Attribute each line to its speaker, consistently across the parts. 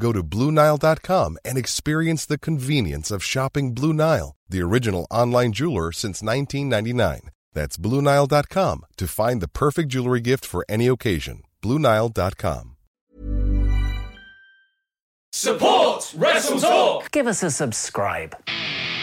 Speaker 1: Go to BlueNile.com and experience the convenience of shopping Blue Nile, the original online jeweler since 1999. That's BlueNile.com to find the perfect jewelry gift for any occasion. BlueNile.com.
Speaker 2: Support Wrestle Talk.
Speaker 3: Give us a subscribe.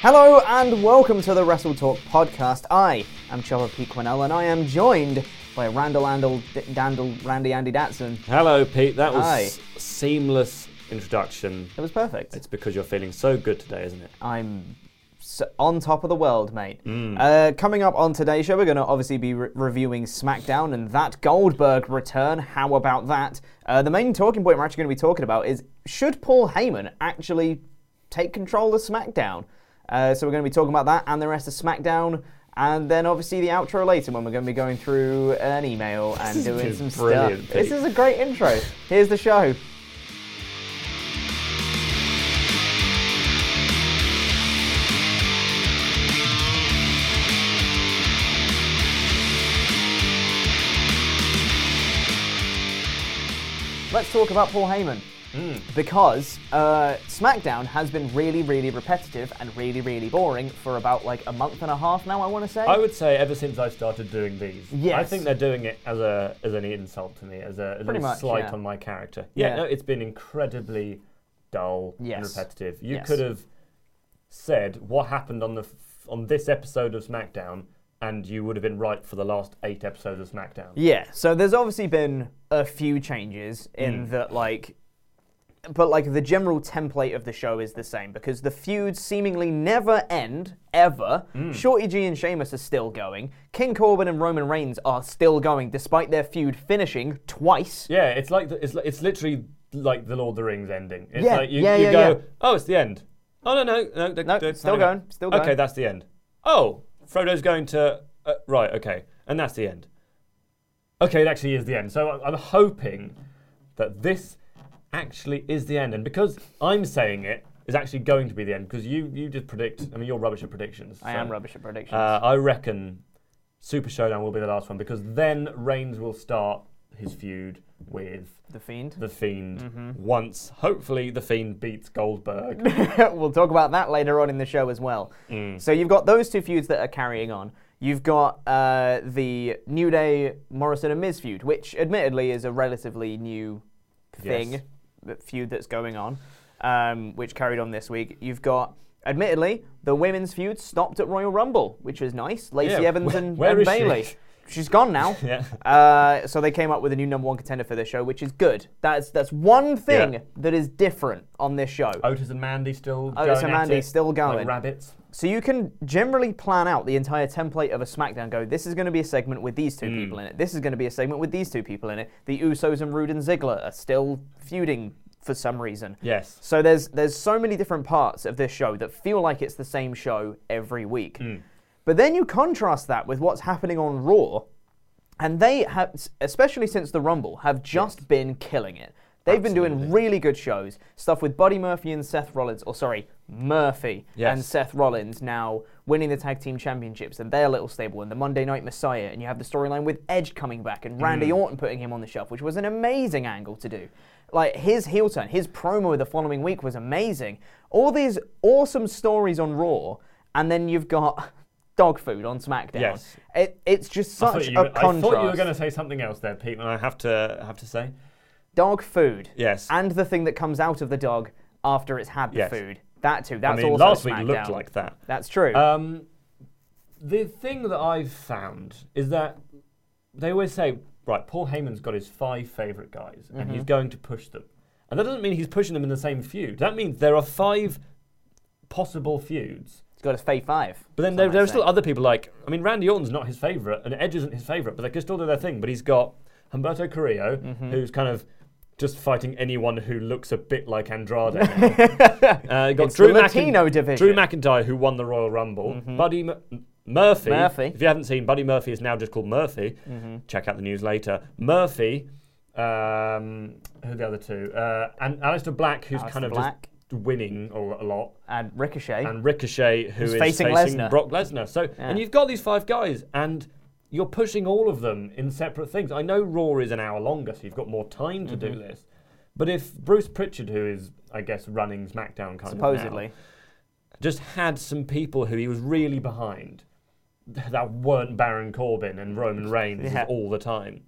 Speaker 4: Hello and welcome to the Wrestle Talk podcast. I am Chopper Pete Quinnell and I am joined by Randall Andal D- Dandle Randy Andy Datson.
Speaker 5: Hello, Pete. That was
Speaker 4: Hi.
Speaker 5: seamless introduction.
Speaker 4: It was perfect.
Speaker 5: It's because you're feeling so good today, isn't it?
Speaker 4: I'm s on top of the world, mate. Uh, coming up on today's show, we're going to obviously be re- reviewing SmackDown and that Goldberg return. How about that? Uh, the main talking point we're actually going to be talking about is should Paul Heyman actually take control of SmackDown? Uh, so we're going to be talking about that and the rest of SmackDown. And then obviously the outro later when we're going to be going through an email and doing some stuff. This is a great intro. Here's the show. Let's talk about Paul Heyman. Because uh, SmackDown has been really, really repetitive and really, really boring for about like a month and a half now, I want to say.
Speaker 5: I would say ever since I started doing these, I think they're doing it as a as an insult to me, as a, a little
Speaker 4: much,
Speaker 5: slight
Speaker 4: yeah.
Speaker 5: on my character. Yeah,
Speaker 4: Yeah.
Speaker 5: no, it's been incredibly dull and repetitive. You
Speaker 4: Yes.
Speaker 5: could have said what happened on the f- on this episode of SmackDown, and you would have been right for the last eight episodes of SmackDown.
Speaker 4: Yeah, so there's obviously been a few changes in that, like, but like the general template of the show is the same because the feuds seemingly never end ever. Shorty G and Sheamus are still going. King Corbin and Roman Reigns are still going despite their feud finishing twice.
Speaker 5: Yeah, it's like the, it's it's literally like the Lord of the Rings ending. It's
Speaker 4: Yeah,
Speaker 5: like you,
Speaker 4: yeah,
Speaker 5: you
Speaker 4: yeah,
Speaker 5: go,
Speaker 4: yeah.
Speaker 5: oh, it's the end. Oh no, no, no, th-
Speaker 4: No,
Speaker 5: th-
Speaker 4: still going,
Speaker 5: on.
Speaker 4: still going.
Speaker 5: Okay, that's the end. Oh, Frodo's going to uh, right. Okay, and that's the end. Okay, it actually is the end. So I'm hoping that this actually is the end, and because I'm saying it is actually going to be the end, because you you did predict. I mean, you're rubbish at predictions.
Speaker 4: I
Speaker 5: so,
Speaker 4: am rubbish at predictions.
Speaker 5: Uh, I reckon Super Showdown will be the last one because then Reigns will start his feud with
Speaker 4: the Fiend.
Speaker 5: the Fiend
Speaker 4: Mm-hmm.
Speaker 5: once, hopefully, the Fiend beats Goldberg.
Speaker 4: we'll talk about that later on in the show as well. So you've got those two feuds that are carrying on. You've got uh, the New Day Morrison and Miz feud, which admittedly is a relatively new thing,
Speaker 5: Yes.
Speaker 4: That feud that's going on, um, which carried on this week. You've got, admittedly, the women's feud stopped at Royal Rumble, which was nice. Lacey
Speaker 5: Yeah,
Speaker 4: Evans
Speaker 5: wh-
Speaker 4: and, and
Speaker 5: is?
Speaker 4: Bayley. She's gone now.
Speaker 5: Yeah.
Speaker 4: Uh, so they came up with a new number one contender for this show, which is good. That's that's one thing
Speaker 5: Yeah.
Speaker 4: that is different on this show.
Speaker 5: Otis and Mandy still
Speaker 4: Otis
Speaker 5: going
Speaker 4: and
Speaker 5: at
Speaker 4: Mandy
Speaker 5: it,
Speaker 4: still going.
Speaker 5: like rabbits.
Speaker 4: So you can generally plan out the entire template of a SmackDown. Go, this is going to be a segment with these two
Speaker 5: Hmm.
Speaker 4: people in it. This is going to be a segment with these two people in it. The Usos and Roode and Ziggler are still feuding for some reason.
Speaker 5: Yes.
Speaker 4: So there's there's so many different parts of this show that feel like it's the same show every week. But then you contrast that with what's happening on Raw, and they have, especially since the Rumble, have just been killing it. They've been doing really good shows. Stuff with Buddy Murphy and Seth Rollins, or sorry, Murphy
Speaker 5: Yes.
Speaker 4: and Seth Rollins now winning the tag team championships and their little stable and the Monday Night Messiah and you have the storyline with Edge coming back and Randy
Speaker 5: Mm.
Speaker 4: Orton putting him on the shelf, which was an amazing angle to do. Like his heel turn, his promo the following week was amazing. All these awesome stories on Raw, and then you've got dog food on SmackDown.
Speaker 5: Yes.
Speaker 4: It, it's just such a
Speaker 5: I
Speaker 4: contrast.
Speaker 5: thought you were going to say something else there, Pete, and I have to have to say.
Speaker 4: dog food.
Speaker 5: Yes.
Speaker 4: And the thing that comes out of the dog after it's had the
Speaker 5: Yes.
Speaker 4: food. That too. That's
Speaker 5: I mean,
Speaker 4: also
Speaker 5: last week looked like that.
Speaker 4: That's true.
Speaker 5: Um, the thing that I've found is that they always say, right, Paul Heyman's got his five favourite guys, and
Speaker 4: Mm-hmm.
Speaker 5: he's going to push them. And that doesn't mean he's pushing them in the same feud. That means there are five possible feuds.
Speaker 4: He's got his Fave Five.
Speaker 5: But then there, there are still other people like, I mean, Randy Orton's not his favourite, and Edge isn't his favourite, but they can still do their thing. But he's got Humberto Carrillo,
Speaker 4: Mm-hmm.
Speaker 5: who's kind of just fighting anyone who looks a bit like Andrade. uh, got
Speaker 4: It's
Speaker 5: Drew
Speaker 4: Latino division.
Speaker 5: Drew McIntyre, who won the Royal Rumble. Buddy M- Murphy.
Speaker 4: Murphy.
Speaker 5: If you haven't seen, Buddy Murphy is now just called Murphy. Check out the news later. Murphy. Um, who are the other two? Uh, and Aleister Black, who's
Speaker 4: Aleister
Speaker 5: kind of
Speaker 4: Black.
Speaker 5: Winning a, a lot
Speaker 4: And Ricochet.
Speaker 5: and Ricochet, who
Speaker 4: Who's
Speaker 5: is
Speaker 4: facing
Speaker 5: facing,
Speaker 4: Lesnar.
Speaker 5: Brock Lesnar. So, and you've got these five guys, and you're pushing all of them in separate things. I know Raw is an hour longer, so you've got more time to
Speaker 4: Mm-hmm.
Speaker 5: do this. But if Bruce Pritchard, who is, I guess, running SmackDown kind of
Speaker 4: supposedly.
Speaker 5: now, just had some people who he was really behind that weren't Baron Corbin and Roman Reigns
Speaker 4: Yeah.
Speaker 5: all the time,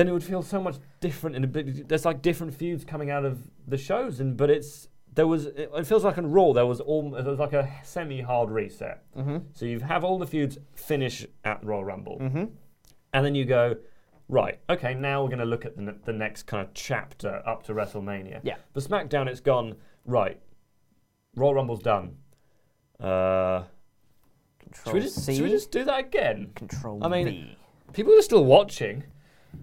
Speaker 5: then it would feel so much different. And a bit- there's like different feuds coming out of the shows, and but it's there was it it feels like on Raw there was all there was like a semi-hard reset. Mm-hmm. So you have all the feuds finish at Royal Rumble, mm-hmm. and then you go. Right. Okay. Now we're going to look at the, the next kind of chapter up to WrestleMania.
Speaker 4: Yeah.
Speaker 5: For SmackDown, it's gone. Right. Royal Rumble's done. Uh, should we, just, should we just do that again?
Speaker 4: Control
Speaker 5: I mean,
Speaker 4: V.
Speaker 5: people are still watching.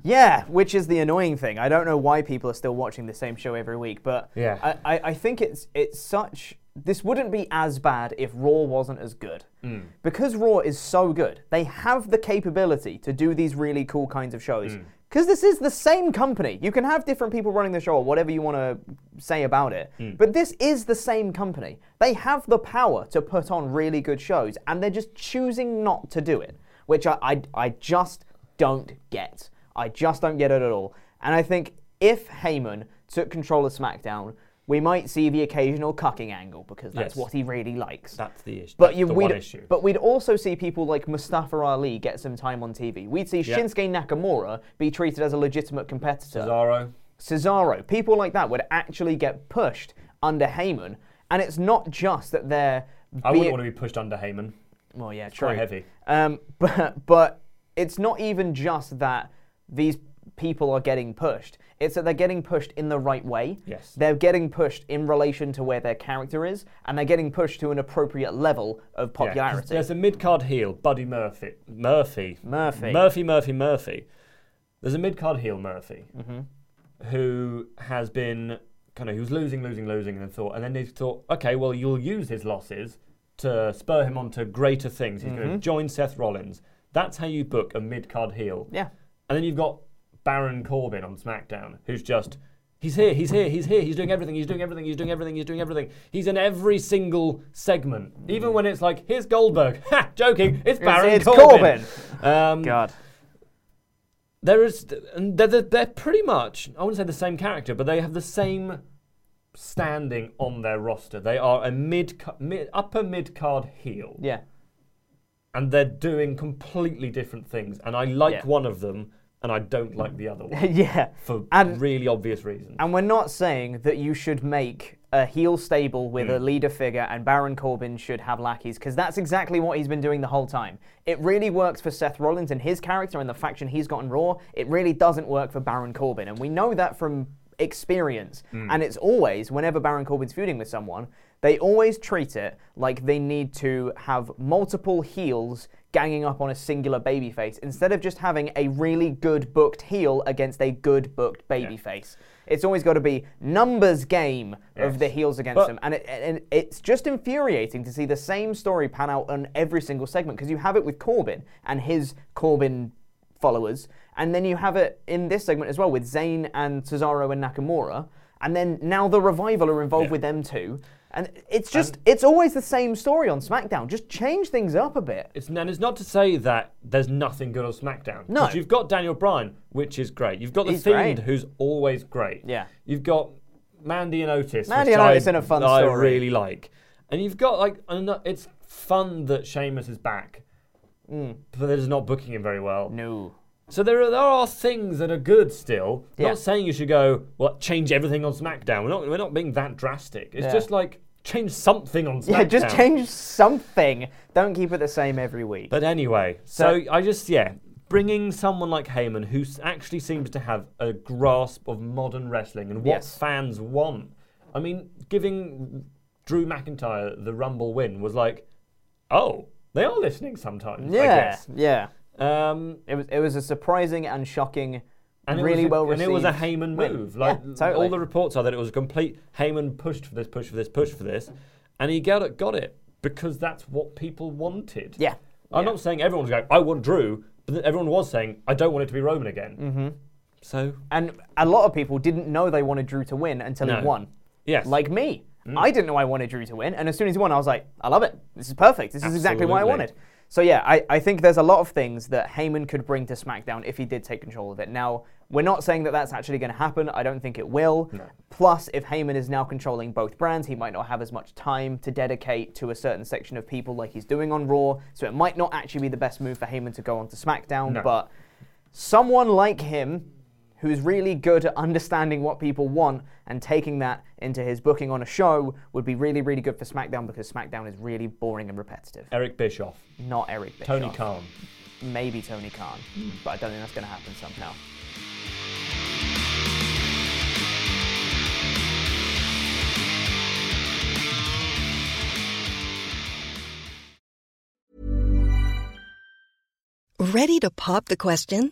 Speaker 4: Yeah, which is the annoying thing. I don't know why people are still watching the same show every week, but
Speaker 5: Yeah.
Speaker 4: I, I, I think it's it's such. This wouldn't be as bad if Raw wasn't as good.
Speaker 5: Hmm.
Speaker 4: Because Raw is so good, they have the capability to do these really cool kinds of shows.
Speaker 5: Hmm.
Speaker 4: Because this is the same company. You can have different people running the show or whatever you want to say about it.
Speaker 5: Hmm.
Speaker 4: But this is the same company. They have the power to put on really good shows, and they're just choosing not to do it, which I, I, I just don't get. I just don't get it at all. And I think if Heyman took control of SmackDown, we might see the occasional cucking angle because that's
Speaker 5: Yes.
Speaker 4: what he really likes.
Speaker 5: That's the issue.
Speaker 4: But
Speaker 5: That's
Speaker 4: you, we'd,
Speaker 5: issue.
Speaker 4: but we'd also see people like Mustafa Ali get some time on TV. We'd see
Speaker 5: Yeah.
Speaker 4: Shinsuke Nakamura be treated as a legitimate competitor.
Speaker 5: Cesaro.
Speaker 4: Cesaro, people like that would actually get pushed under Heyman. And it's not just that they're.
Speaker 5: I wouldn't want to be pushed under Heyman.
Speaker 4: well, yeah, true.
Speaker 5: quite heavy.
Speaker 4: Um, but but it's not even just that these people are getting pushed. It's that they're getting pushed in the right way.
Speaker 5: Yes.
Speaker 4: They're getting pushed in relation to where their character is, and they're getting pushed to an appropriate level of
Speaker 5: Yeah,
Speaker 4: popularity.
Speaker 5: there's a mid card heel, Buddy Murphy. Murphy.
Speaker 4: Murphy.
Speaker 5: Murphy, Murphy, Murphy. There's a mid card heel, Murphy,
Speaker 4: Mm-hmm.
Speaker 5: who has been kind of, he was losing, losing, losing, and then thought, and then they thought, okay, well, you'll use his losses to spur him on to greater things. He's
Speaker 4: Mm-hmm.
Speaker 5: going to join Seth Rollins. That's how you book a mid card heel.
Speaker 4: yeah.
Speaker 5: And then you've got Baron Corbin on SmackDown, who's just he's here, he's here, he's here, he's doing everything, he's doing everything, he's doing everything, he's doing everything. He's in every single segment, even when it's like, here's Goldberg, ha, joking, it's Baron
Speaker 4: it's
Speaker 5: Corbin. Um,
Speaker 4: God.
Speaker 5: there is, and they're, they're, they're pretty much, I wouldn't say the same character, but they have the same standing on their roster. They are a mid, mid upper mid card heel
Speaker 4: Yeah.
Speaker 5: and they're doing completely different things. And I like
Speaker 4: Yeah.
Speaker 5: one of them, and I don't like the other one
Speaker 4: yeah.
Speaker 5: for
Speaker 4: And-
Speaker 5: really obvious reasons.
Speaker 4: And we're not saying that you should make a heel stable with
Speaker 5: Mm.
Speaker 4: a leader figure and Baron Corbin should have lackeys, because that's exactly what he's been doing the whole time. It really works for Seth Rollins and his character and the faction he's got in Raw. It really doesn't work for Baron Corbin. And we know that from experience.
Speaker 5: Mm.
Speaker 4: And it's always, whenever Baron Corbin's feuding with someone, they always treat it like they need to have multiple heels ganging up on a singular babyface instead of just having a really good booked heel against a good booked babyface. It's always got to be numbers game of the heels against
Speaker 5: But-
Speaker 4: them, and, it, and it's just infuriating to see the same story pan out on every single segment because you have it with Corbin and his Corbin followers, and then you have it in this segment as well with Zayn and Cesaro and Nakamura. And then now the revival are involved
Speaker 5: Yeah.
Speaker 4: with them too. And it's just, it's always the same story on SmackDown. Just change things up a bit.
Speaker 5: It's, and it's not to say that there's nothing good on SmackDown.
Speaker 4: No.
Speaker 5: You've got Daniel Bryan, which is great. You've got The
Speaker 4: He's
Speaker 5: Fiend,
Speaker 4: great.
Speaker 5: who's always great.
Speaker 4: Yeah.
Speaker 5: You've got Mandy and Otis.
Speaker 4: Mandy
Speaker 5: which
Speaker 4: and
Speaker 5: I,
Speaker 4: in a fun
Speaker 5: I
Speaker 4: story.
Speaker 5: really like. And you've got, like, it's fun that Sheamus is back. But they're just not booking him very well.
Speaker 4: Mm. No.
Speaker 5: So there are, there are things that are good still.
Speaker 4: Yeah.
Speaker 5: Not saying you should go, well, change everything on SmackDown. We're not, we're not being that drastic. It's
Speaker 4: Yeah.
Speaker 5: just like, change something on SmackDown.
Speaker 4: Yeah, just change something. Don't keep it the same every week.
Speaker 5: But anyway, so,
Speaker 4: So-
Speaker 5: I just yeah, bringing someone like Heyman who actually seems to have a grasp of modern wrestling and what
Speaker 4: Yes.
Speaker 5: fans want. I mean, giving Drew McIntyre the Rumble win was like, oh, they are listening sometimes. I
Speaker 4: yeah,
Speaker 5: guess.
Speaker 4: yeah.
Speaker 5: Um,
Speaker 4: It was it was a surprising and shocking,
Speaker 5: and
Speaker 4: really
Speaker 5: a,
Speaker 4: well
Speaker 5: and
Speaker 4: received.
Speaker 5: it was a Heyman
Speaker 4: win.
Speaker 5: move. Like
Speaker 4: yeah, totally.
Speaker 5: all the reports are that it was a complete Heyman pushed for this, push for this, push for this, and he got it, got it because that's what people wanted.
Speaker 4: yeah.
Speaker 5: I'm
Speaker 4: yeah.
Speaker 5: not saying everyone's going, I want Drew, but everyone was saying, I don't want it to be Roman again. Mm-hmm. So,
Speaker 4: And a lot of people didn't know they wanted Drew to win until
Speaker 5: No.
Speaker 4: he won.
Speaker 5: yes.
Speaker 4: Like me. I didn't know I wanted Drew to win, and as soon as he won, I was like, I love it. This is perfect. This is exactly what I wanted. So yeah, I, I think there's a lot of things that Heyman could bring to SmackDown if he did take control of it. Now, we're not saying that that's actually going to happen. I don't think it will. Plus, if Heyman is now controlling both brands, he might not have as much time to dedicate to a certain section of people like he's doing on Raw. So it might not actually be the best move for Heyman to go on to SmackDown.
Speaker 5: No.
Speaker 4: But someone like him who's really good at understanding what people want and taking that into his booking on a show would be really, really good for SmackDown because SmackDown is really boring and repetitive.
Speaker 5: Eric Bischoff,
Speaker 4: Not Eric Bischoff.
Speaker 5: Tony Khan.
Speaker 4: Maybe Tony Khan, but I don't think that's going to happen somehow.
Speaker 3: Ready to pop the question?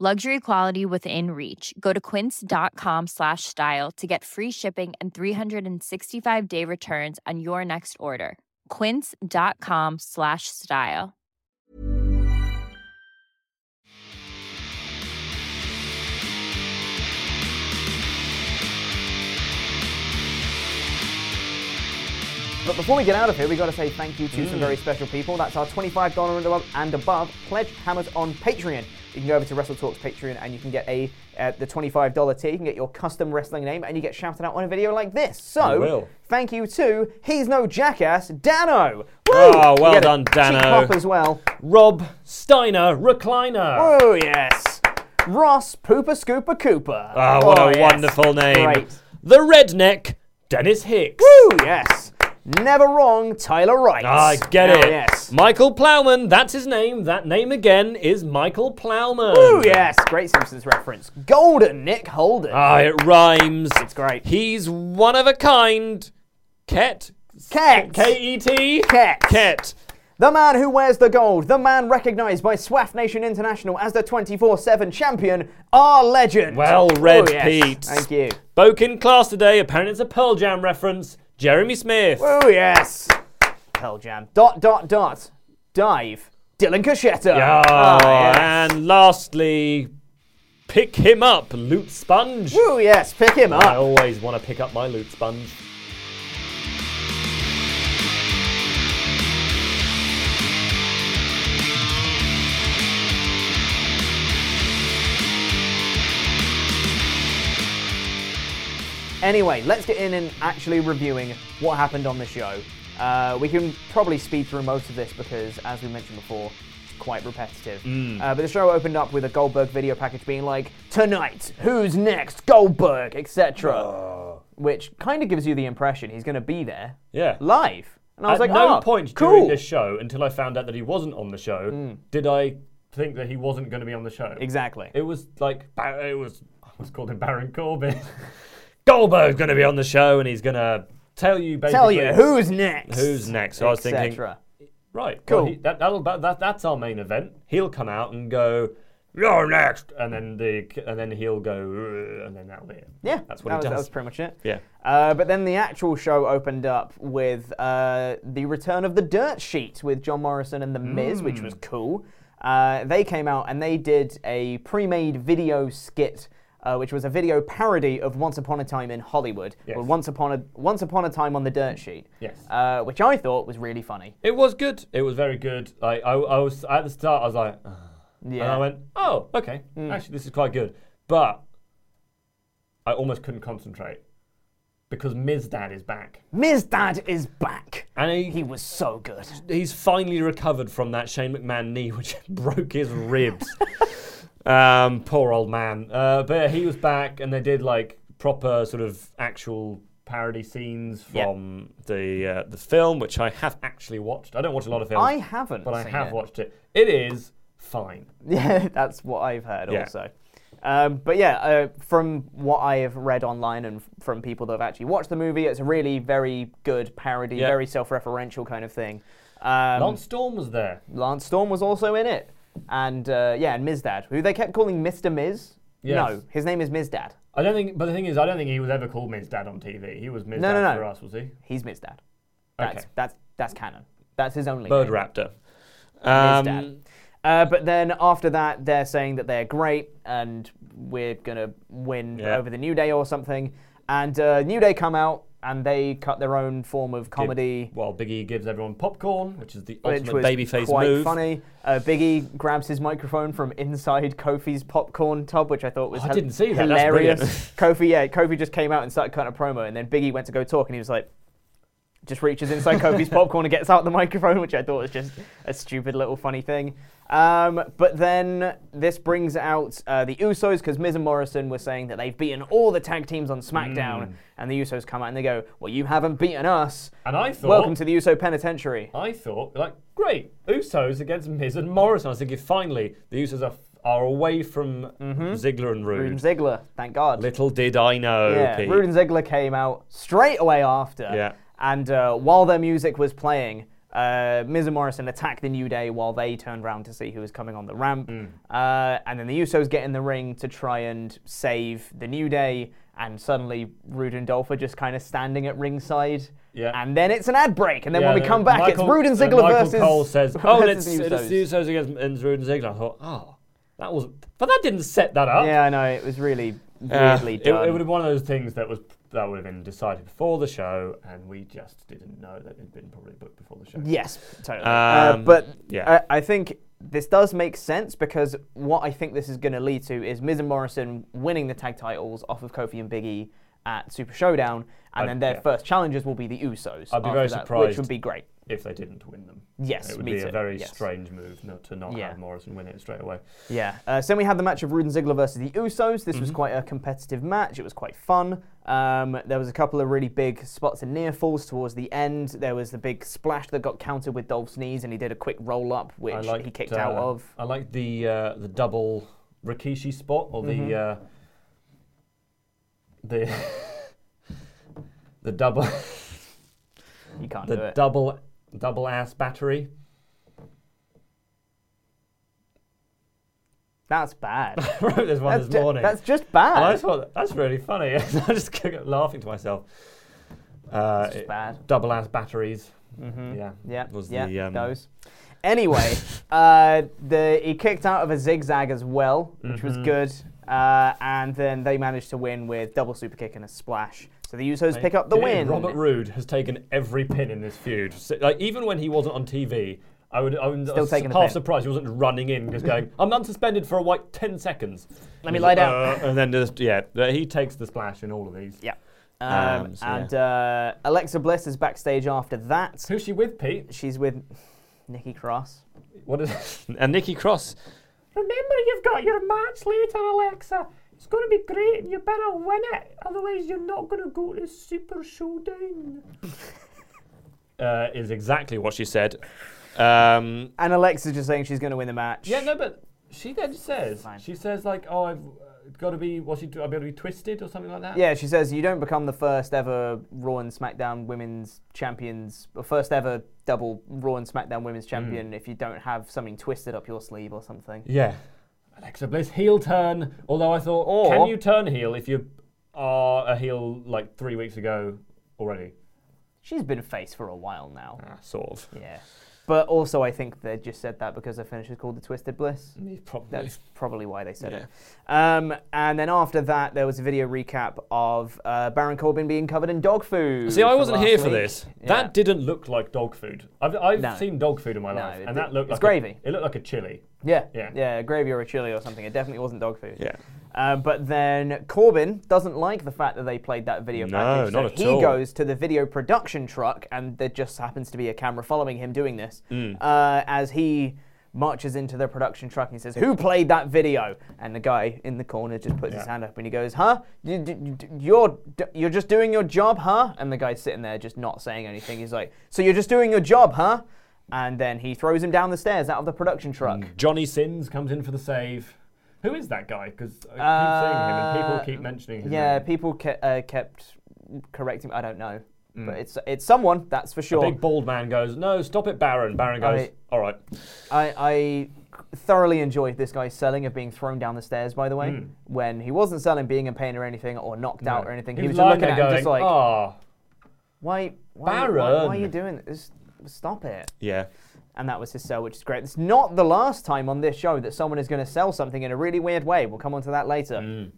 Speaker 6: Luxury quality within reach. Go to quince.com slash style to get free shipping and 365 day returns on your next order. Quince.com slash style.
Speaker 4: But before we get out of here, we got to say thank you to some mm. very special people. That's our $25 and above, and above pledge hammers on Patreon. You can go over to Wrestle Talks Patreon and you can get a uh, the $25 tier. You can get your custom wrestling name and you get shouted out on a video like this. So, thank you to He's No Jackass, Dano. Woo!
Speaker 5: Oh, well
Speaker 4: You get a
Speaker 5: done, Dano.
Speaker 4: pop as well.
Speaker 5: Rob Steiner, recliner.
Speaker 4: Oh, yes. Ross Pooper Scooper Cooper.
Speaker 5: Ah, what
Speaker 4: Oh,
Speaker 5: a
Speaker 4: yes.
Speaker 5: wonderful name.
Speaker 4: Great.
Speaker 5: The redneck, Dennis Hicks.
Speaker 4: Woo, yes. Never wrong, Tyler Wright.
Speaker 5: I get
Speaker 4: Oh,
Speaker 5: it.
Speaker 4: yes.
Speaker 5: Michael Plowman, that's his name. That name again is Michael Plowman.
Speaker 4: Ooh, yes. Great Simpsons reference. Golden Nick Holden.
Speaker 5: Ah, it rhymes.
Speaker 4: It's great.
Speaker 5: He's one of a kind. Ket.
Speaker 4: Ket.
Speaker 5: K E T.
Speaker 4: Ket.
Speaker 5: Ket.
Speaker 4: The man who wears the gold, the man recognised by SWAF Nation International as the 24 7 champion, our legend.
Speaker 5: Well read,
Speaker 4: Oh, yes.
Speaker 5: Pete.
Speaker 4: Thank you.
Speaker 5: Spoke in class today. Apparently, it's a Pearl Jam reference. Jeremy Smith.
Speaker 4: Oh, yes. Pearl Jam. Dot, dot, dot. Dive. Dylan Cachetta.
Speaker 5: Yeah.
Speaker 4: Ah, yes.
Speaker 5: And lastly, pick him up, Loot Sponge.
Speaker 4: Oh, yes. Pick him up.
Speaker 5: I always want to pick up my Loot Sponge.
Speaker 4: Anyway, let's get in and actually reviewing what happened on the show. Uh, we can probably speed through most of this because, as we mentioned before, it's quite repetitive.
Speaker 5: Mm.
Speaker 4: Uh, but the show opened up with a Goldberg video package being like, "Tonight, who's next? Goldberg, etc." Which kind of gives you the impression he's going to be there
Speaker 5: Yeah.
Speaker 4: live. And I was
Speaker 5: At
Speaker 4: like,
Speaker 5: no
Speaker 4: "Oh,
Speaker 5: point
Speaker 4: cool."
Speaker 5: during this show, until I found out that he wasn't on the show, did I think that he wasn't going to be on the show.
Speaker 4: Exactly.
Speaker 5: It was like it was. I was called him Baron Corbin. Goldberg's going to be on the show, and he's going to tell you basically
Speaker 4: Tell you who's next.
Speaker 5: who's next. So I was thinking, right,
Speaker 4: Cool.
Speaker 5: well, he, that, that'll, that, that's our main event. He'll come out and go, "You're next," and then the and then he'll go, and then that'll be it.
Speaker 4: Yeah,
Speaker 5: that's what
Speaker 4: that
Speaker 5: he
Speaker 4: was,
Speaker 5: does.
Speaker 4: That was pretty much it.
Speaker 5: Yeah.
Speaker 4: Uh, but then the actual show opened up with uh, the return of the Dirt Sheet with John Morrison and The Miz, which
Speaker 5: Mm.
Speaker 4: was cool. Uh, they came out and they did a pre-made video skit. Uh, which was a video parody of Once Upon a Time in Hollywood,
Speaker 5: Yes.
Speaker 4: or Once Upon a Once Upon a Time on the Dirt Sheet,
Speaker 5: Yes.
Speaker 4: uh, which I thought was really funny.
Speaker 5: It was good. It was very good. Like I, I was at the start, I was like, "Ugh." and I went, "Oh, okay.
Speaker 4: Mm.
Speaker 5: Actually, this is quite good." But I almost couldn't concentrate because Miz Dad is back,
Speaker 4: Miz Dad is back.
Speaker 5: and he,
Speaker 4: He was so good.
Speaker 5: he's finally recovered from that Shane McMahon knee, which broke his ribs. um, poor old man. Uh, but yeah, he was back, and they did like proper sort of actual parody scenes from the uh, the film, which I have actually watched. I don't watch a lot of films.
Speaker 4: I haven't,
Speaker 5: but I
Speaker 4: seen
Speaker 5: have
Speaker 4: it.
Speaker 5: watched it. It is fine.
Speaker 4: Yeah, that's what I've heard
Speaker 5: Yeah.
Speaker 4: also. Um, but yeah, uh, from what I have read online and f- from people that have actually watched the movie, it's a really very good parody,
Speaker 5: Yeah.
Speaker 4: very self-referential kind of thing. Um,
Speaker 5: Lance Storm was there.
Speaker 4: Lance Storm was also in it, and uh, yeah, and Mizdad, who they kept calling Mr. Miz.
Speaker 5: Yes.
Speaker 4: No, his name is Mizdad.
Speaker 5: I don't think, but the thing is, I don't think he was ever called Miz Dad on TV. He was Miz
Speaker 4: No, no, no.
Speaker 5: for us, was he?
Speaker 4: He's Mizdad. That's
Speaker 5: Okay.
Speaker 4: that's that's canon. That's his only
Speaker 5: Bird
Speaker 4: name.
Speaker 5: Raptor.
Speaker 4: Mizdad.
Speaker 5: Um,
Speaker 4: Uh, but then after that, they're saying that they're great and we're gonna win
Speaker 5: Yeah.
Speaker 4: over the New Day or something. And uh, New Day come out and they cut their own form of comedy,
Speaker 5: Well, Biggie gives everyone popcorn, which is the
Speaker 4: which
Speaker 5: ultimate babyface
Speaker 4: quite
Speaker 5: move.
Speaker 4: funny. Uh, Biggie grabs his microphone from inside Kofi's popcorn tub, which I thought was
Speaker 5: Oh, I didn't see that.
Speaker 4: Hilarious. Kofi, yeah, Kofi just came out and started cutting a promo, and then Biggie went to go talk, and he was like. Just reaches inside Kofi's popcorn and gets out the microphone, which I thought was just a stupid little funny thing. Um, but then this brings out uh, the Usos because Miz and Morrison were saying that they've beaten all the tag teams on SmackDown,
Speaker 5: Mm.
Speaker 4: and the Usos come out and they go, "Well, you haven't beaten us.
Speaker 5: And I thought,
Speaker 4: Welcome to the Uso Penitentiary."
Speaker 5: I thought, like, great, Usos against Miz and Morrison. I was thinking, finally, the Usos are, are away from Ziggler and Roode.
Speaker 4: Roode and Ziggler, thank God.
Speaker 5: Little did I know,
Speaker 4: yeah,
Speaker 5: Pete.
Speaker 4: Roode and Ziggler came out straight away after.
Speaker 5: Yeah.
Speaker 4: And uh, while their music was playing, uh, Miz and Morrison attacked the New Day while they turned around to see who was coming on the ramp.
Speaker 5: Mm.
Speaker 4: Uh, and then the Usos get in the ring to try and save the New Day. And suddenly, Roode and Dolph are just kind of standing at ringside.
Speaker 5: Yeah.
Speaker 4: And then it's an ad break. And then
Speaker 5: Yeah,
Speaker 4: when we come back,
Speaker 5: Michael-
Speaker 4: it's Roode and
Speaker 5: uh,
Speaker 4: Ziggler
Speaker 5: Michael
Speaker 4: versus.
Speaker 5: Cole says, "Oh, it's,
Speaker 4: the
Speaker 5: it's the Usos against and Roode and Ziggler." I thought, "Oh, that was," but that didn't set that up.
Speaker 4: Yeah, I know. It was really
Speaker 5: Uh,
Speaker 4: weirdly
Speaker 5: it,
Speaker 4: done.
Speaker 5: it would have been one of those things that was that would have been decided before the show, and we just didn't know that it had been probably booked before the show.
Speaker 4: Yes, totally. uh,
Speaker 5: Um,
Speaker 4: but
Speaker 5: yeah.
Speaker 4: I, I think this does make sense because what I think this is going to lead to is Miz and Morrison winning the tag titles off of Kofi and Big E at Super Showdown, and
Speaker 5: I'd-
Speaker 4: then their
Speaker 5: yeah.
Speaker 4: first challengers will be the Usos.
Speaker 5: I'd be very
Speaker 4: that,
Speaker 5: surprised.
Speaker 4: which would be great.
Speaker 5: If they didn't win them.
Speaker 4: Yes,
Speaker 5: it would be
Speaker 4: too,
Speaker 5: a very
Speaker 4: yes.
Speaker 5: strange move not to not
Speaker 4: Yeah.
Speaker 5: have Morrison win it straight away.
Speaker 4: Yeah. Uh, so then we had the match of Roode and Ziggler versus the Usos. This was
Speaker 5: Mm-hmm.
Speaker 4: quite a competitive match. It was quite fun. Um, there was a couple of really big spots and near falls towards the end. There was the big splash that got countered with Dolph's knees, and he did a quick roll up, which
Speaker 5: liked,
Speaker 4: he kicked out
Speaker 5: uh,
Speaker 4: of.
Speaker 5: I like the uh, the double Rikishi spot or
Speaker 4: Mhm.
Speaker 5: the uh, the the double
Speaker 4: You can't
Speaker 5: the
Speaker 4: do it.
Speaker 5: double double ass battery.
Speaker 4: That's bad.
Speaker 5: I wrote this one
Speaker 4: That's
Speaker 5: this
Speaker 4: ju-
Speaker 5: morning.
Speaker 4: that's just bad.
Speaker 5: And I thought that's really funny. I just kept laughing to myself. Uh,
Speaker 4: It's just
Speaker 5: it-
Speaker 4: bad.
Speaker 5: Double ass batteries.
Speaker 4: Mhm.
Speaker 5: Yeah.
Speaker 4: Yeah,
Speaker 5: Was
Speaker 4: yeah,
Speaker 5: the, um,
Speaker 4: those. Anyway, uh, the he kicked out of a zigzag as well, which was
Speaker 5: Mhm.
Speaker 4: good. Uh, and then they managed to win with double super kick and a splash. So the Usos pick up the
Speaker 5: You
Speaker 4: win.
Speaker 5: Robert Roode has taken every pin in this feud. So, like even when he wasn't on TV, I would I was
Speaker 4: Still taking a
Speaker 5: half
Speaker 4: pin.
Speaker 5: surprised he wasn't running in, just going, "I'm unsuspended for a like ten seconds."
Speaker 4: Let me
Speaker 5: He's
Speaker 4: lie down.
Speaker 5: "Uh," and then just yeah, he takes the splash in all of these.
Speaker 4: Yeah. Um,
Speaker 5: Um, so,
Speaker 4: and uh, Alexa Bliss is backstage after that.
Speaker 5: Who's she with, Pete?
Speaker 4: She's with Nikki Cross.
Speaker 5: What is and Nikki Cross?
Speaker 7: Remember, you've got your match later, Alexa. It's going to be great, and you better win it. Otherwise, you're not going to go to Super Showdown.
Speaker 5: Uh, is exactly what she said. Um,
Speaker 4: And Alexa's just saying she's going to win the match.
Speaker 5: yeah, no, but she then says she says like, "Oh, I've uh, got to be what's she do? I'll be able to be twisted or something like that."
Speaker 4: Yeah, she says you don't become the first ever Raw and SmackDown Women's Champions, or first ever double Raw and SmackDown Women's Champion if you don't have something twisted up your sleeve or something.
Speaker 5: Yeah. Alexa Bliss heel turn. Although I thought,
Speaker 4: Or-
Speaker 5: can you turn heel if you are a heel like three weeks ago already?
Speaker 4: She's been a face for a while now.
Speaker 5: Ah, sort of.
Speaker 4: Yeah. But also, I think they just said that because the finish is called the Twisted Bliss.
Speaker 5: Probably.
Speaker 4: That's probably why they said it. Um, and then after that, there was a video recap of uh, Baron Corbin being covered in dog food.
Speaker 5: See, I wasn't here for this.
Speaker 4: Yeah.
Speaker 5: That didn't look like dog food. I've, I've
Speaker 4: No.
Speaker 5: seen dog food in my
Speaker 4: No,
Speaker 5: life, and
Speaker 4: did-
Speaker 5: that looked
Speaker 4: it's
Speaker 5: like
Speaker 4: gravy.
Speaker 5: A, it looked like a chili.
Speaker 4: Yeah,
Speaker 5: Yeah.
Speaker 4: yeah, gravy or a chili or something. It definitely wasn't dog food.
Speaker 5: Yeah.
Speaker 4: Uh, but then Corbin doesn't like the fact that they played that video
Speaker 5: No,
Speaker 4: package. so
Speaker 5: not at
Speaker 4: he
Speaker 5: all.
Speaker 4: goes to the video production truck, and there just happens to be a camera following him doing this.
Speaker 5: Mm.
Speaker 4: Uh, as he marches into the production truck and he says, "Who played that video?" And the guy in the corner just puts his hand up and he goes, "Huh? You, you, you're you're just doing your job, huh?" And the guy's sitting there just not saying anything. He's like, "So you're just doing your job, huh?" And then he throws him down the stairs out of the production truck.
Speaker 5: Johnny Sins comes in for the save. Who is that guy? Because I keep seeing him, and people
Speaker 4: Uh,
Speaker 5: keep mentioning him.
Speaker 4: Yeah, people ke- uh, kept correcting. me. I don't know, but it's it's someone that's for sure.
Speaker 5: A
Speaker 4: sure.
Speaker 5: big bald man goes, "No, stop it, Baron." Baron goes,
Speaker 4: I-
Speaker 5: "All right."
Speaker 4: I, I thoroughly enjoyed this guy's selling of being thrown down the stairs. By the way,
Speaker 5: Mm.
Speaker 4: when he wasn't selling being in pain or anything, or knocked out or anything, he,
Speaker 5: He
Speaker 4: was,
Speaker 5: was
Speaker 4: just looking at
Speaker 5: there
Speaker 4: him just like,
Speaker 5: "Ah,
Speaker 4: why, why, why,
Speaker 5: Baron."
Speaker 4: why are you doing this? Stop it.
Speaker 5: Yeah.
Speaker 4: And that was his sell, which is great. It's not the last time on this show that someone is going to sell something in a really weird way. We'll come on to that later.
Speaker 5: Mm.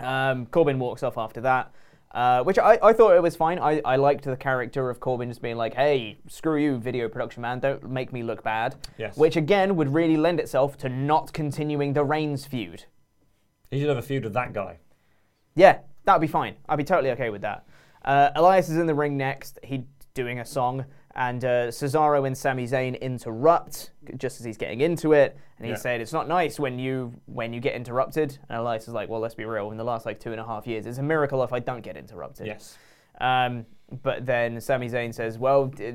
Speaker 4: Um, Corbin walks off after that, uh, which I, I thought it was fine. I, I liked the character of Corbin just being like, hey, screw you, video production man, don't make me look bad.
Speaker 5: Yes.
Speaker 4: Which again would really lend itself to not continuing the Reigns feud.
Speaker 5: He should have a feud with that guy.
Speaker 4: Yeah, that would be fine. I'd be totally okay with that. Uh, Elias is in the ring next. He's doing a song, and uh, Cesaro and Sami Zayn interrupt just as he's getting into it, and he
Speaker 5: Yeah.
Speaker 4: said, "It's not nice when you when you get interrupted." And Elias is like, "Well, let's be real. In the last like two and a half years, it's a miracle if I don't get interrupted."
Speaker 5: Yes.
Speaker 4: Um, but then Sami Zayn says, "Well, d-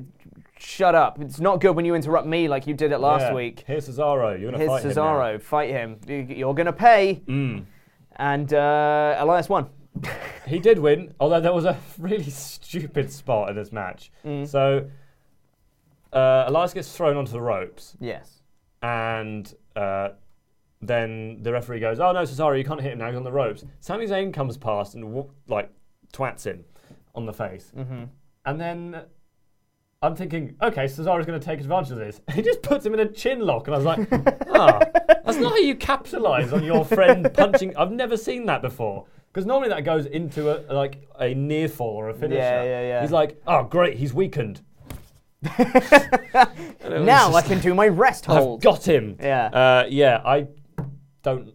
Speaker 4: shut up. It's not good when you interrupt me like you did it last
Speaker 5: Yeah.
Speaker 4: week."
Speaker 5: Here's Cesaro. You're gonna
Speaker 4: Here's
Speaker 5: fight him now.
Speaker 4: Cesaro. Fight him. You- You're gonna pay.
Speaker 5: Mm.
Speaker 4: And uh, Elias won.
Speaker 5: He did win, although there was a really stupid spot in this match.
Speaker 4: Mm.
Speaker 5: So uh, Elias gets thrown onto the ropes,
Speaker 4: Yes.
Speaker 5: and uh, then the referee goes, "Oh no, Cesaro, you can't hit him now. He's on the ropes." Sami Zayn comes past and like twats him on the face,
Speaker 4: Mhm.
Speaker 5: and then. I'm thinking, okay, Cesaro's going to take advantage of this. He just puts him in a chin lock, and I was like, ah, that's not how you capitalise on your friend punching. I've never seen that before. Because normally that goes into a like a near fall or a finisher.
Speaker 4: Yeah, yeah, yeah.
Speaker 5: He's like, oh great, he's weakened.
Speaker 4: Now I can do my rest hold.
Speaker 5: I've got him.
Speaker 4: Yeah.
Speaker 5: Uh, yeah, I don't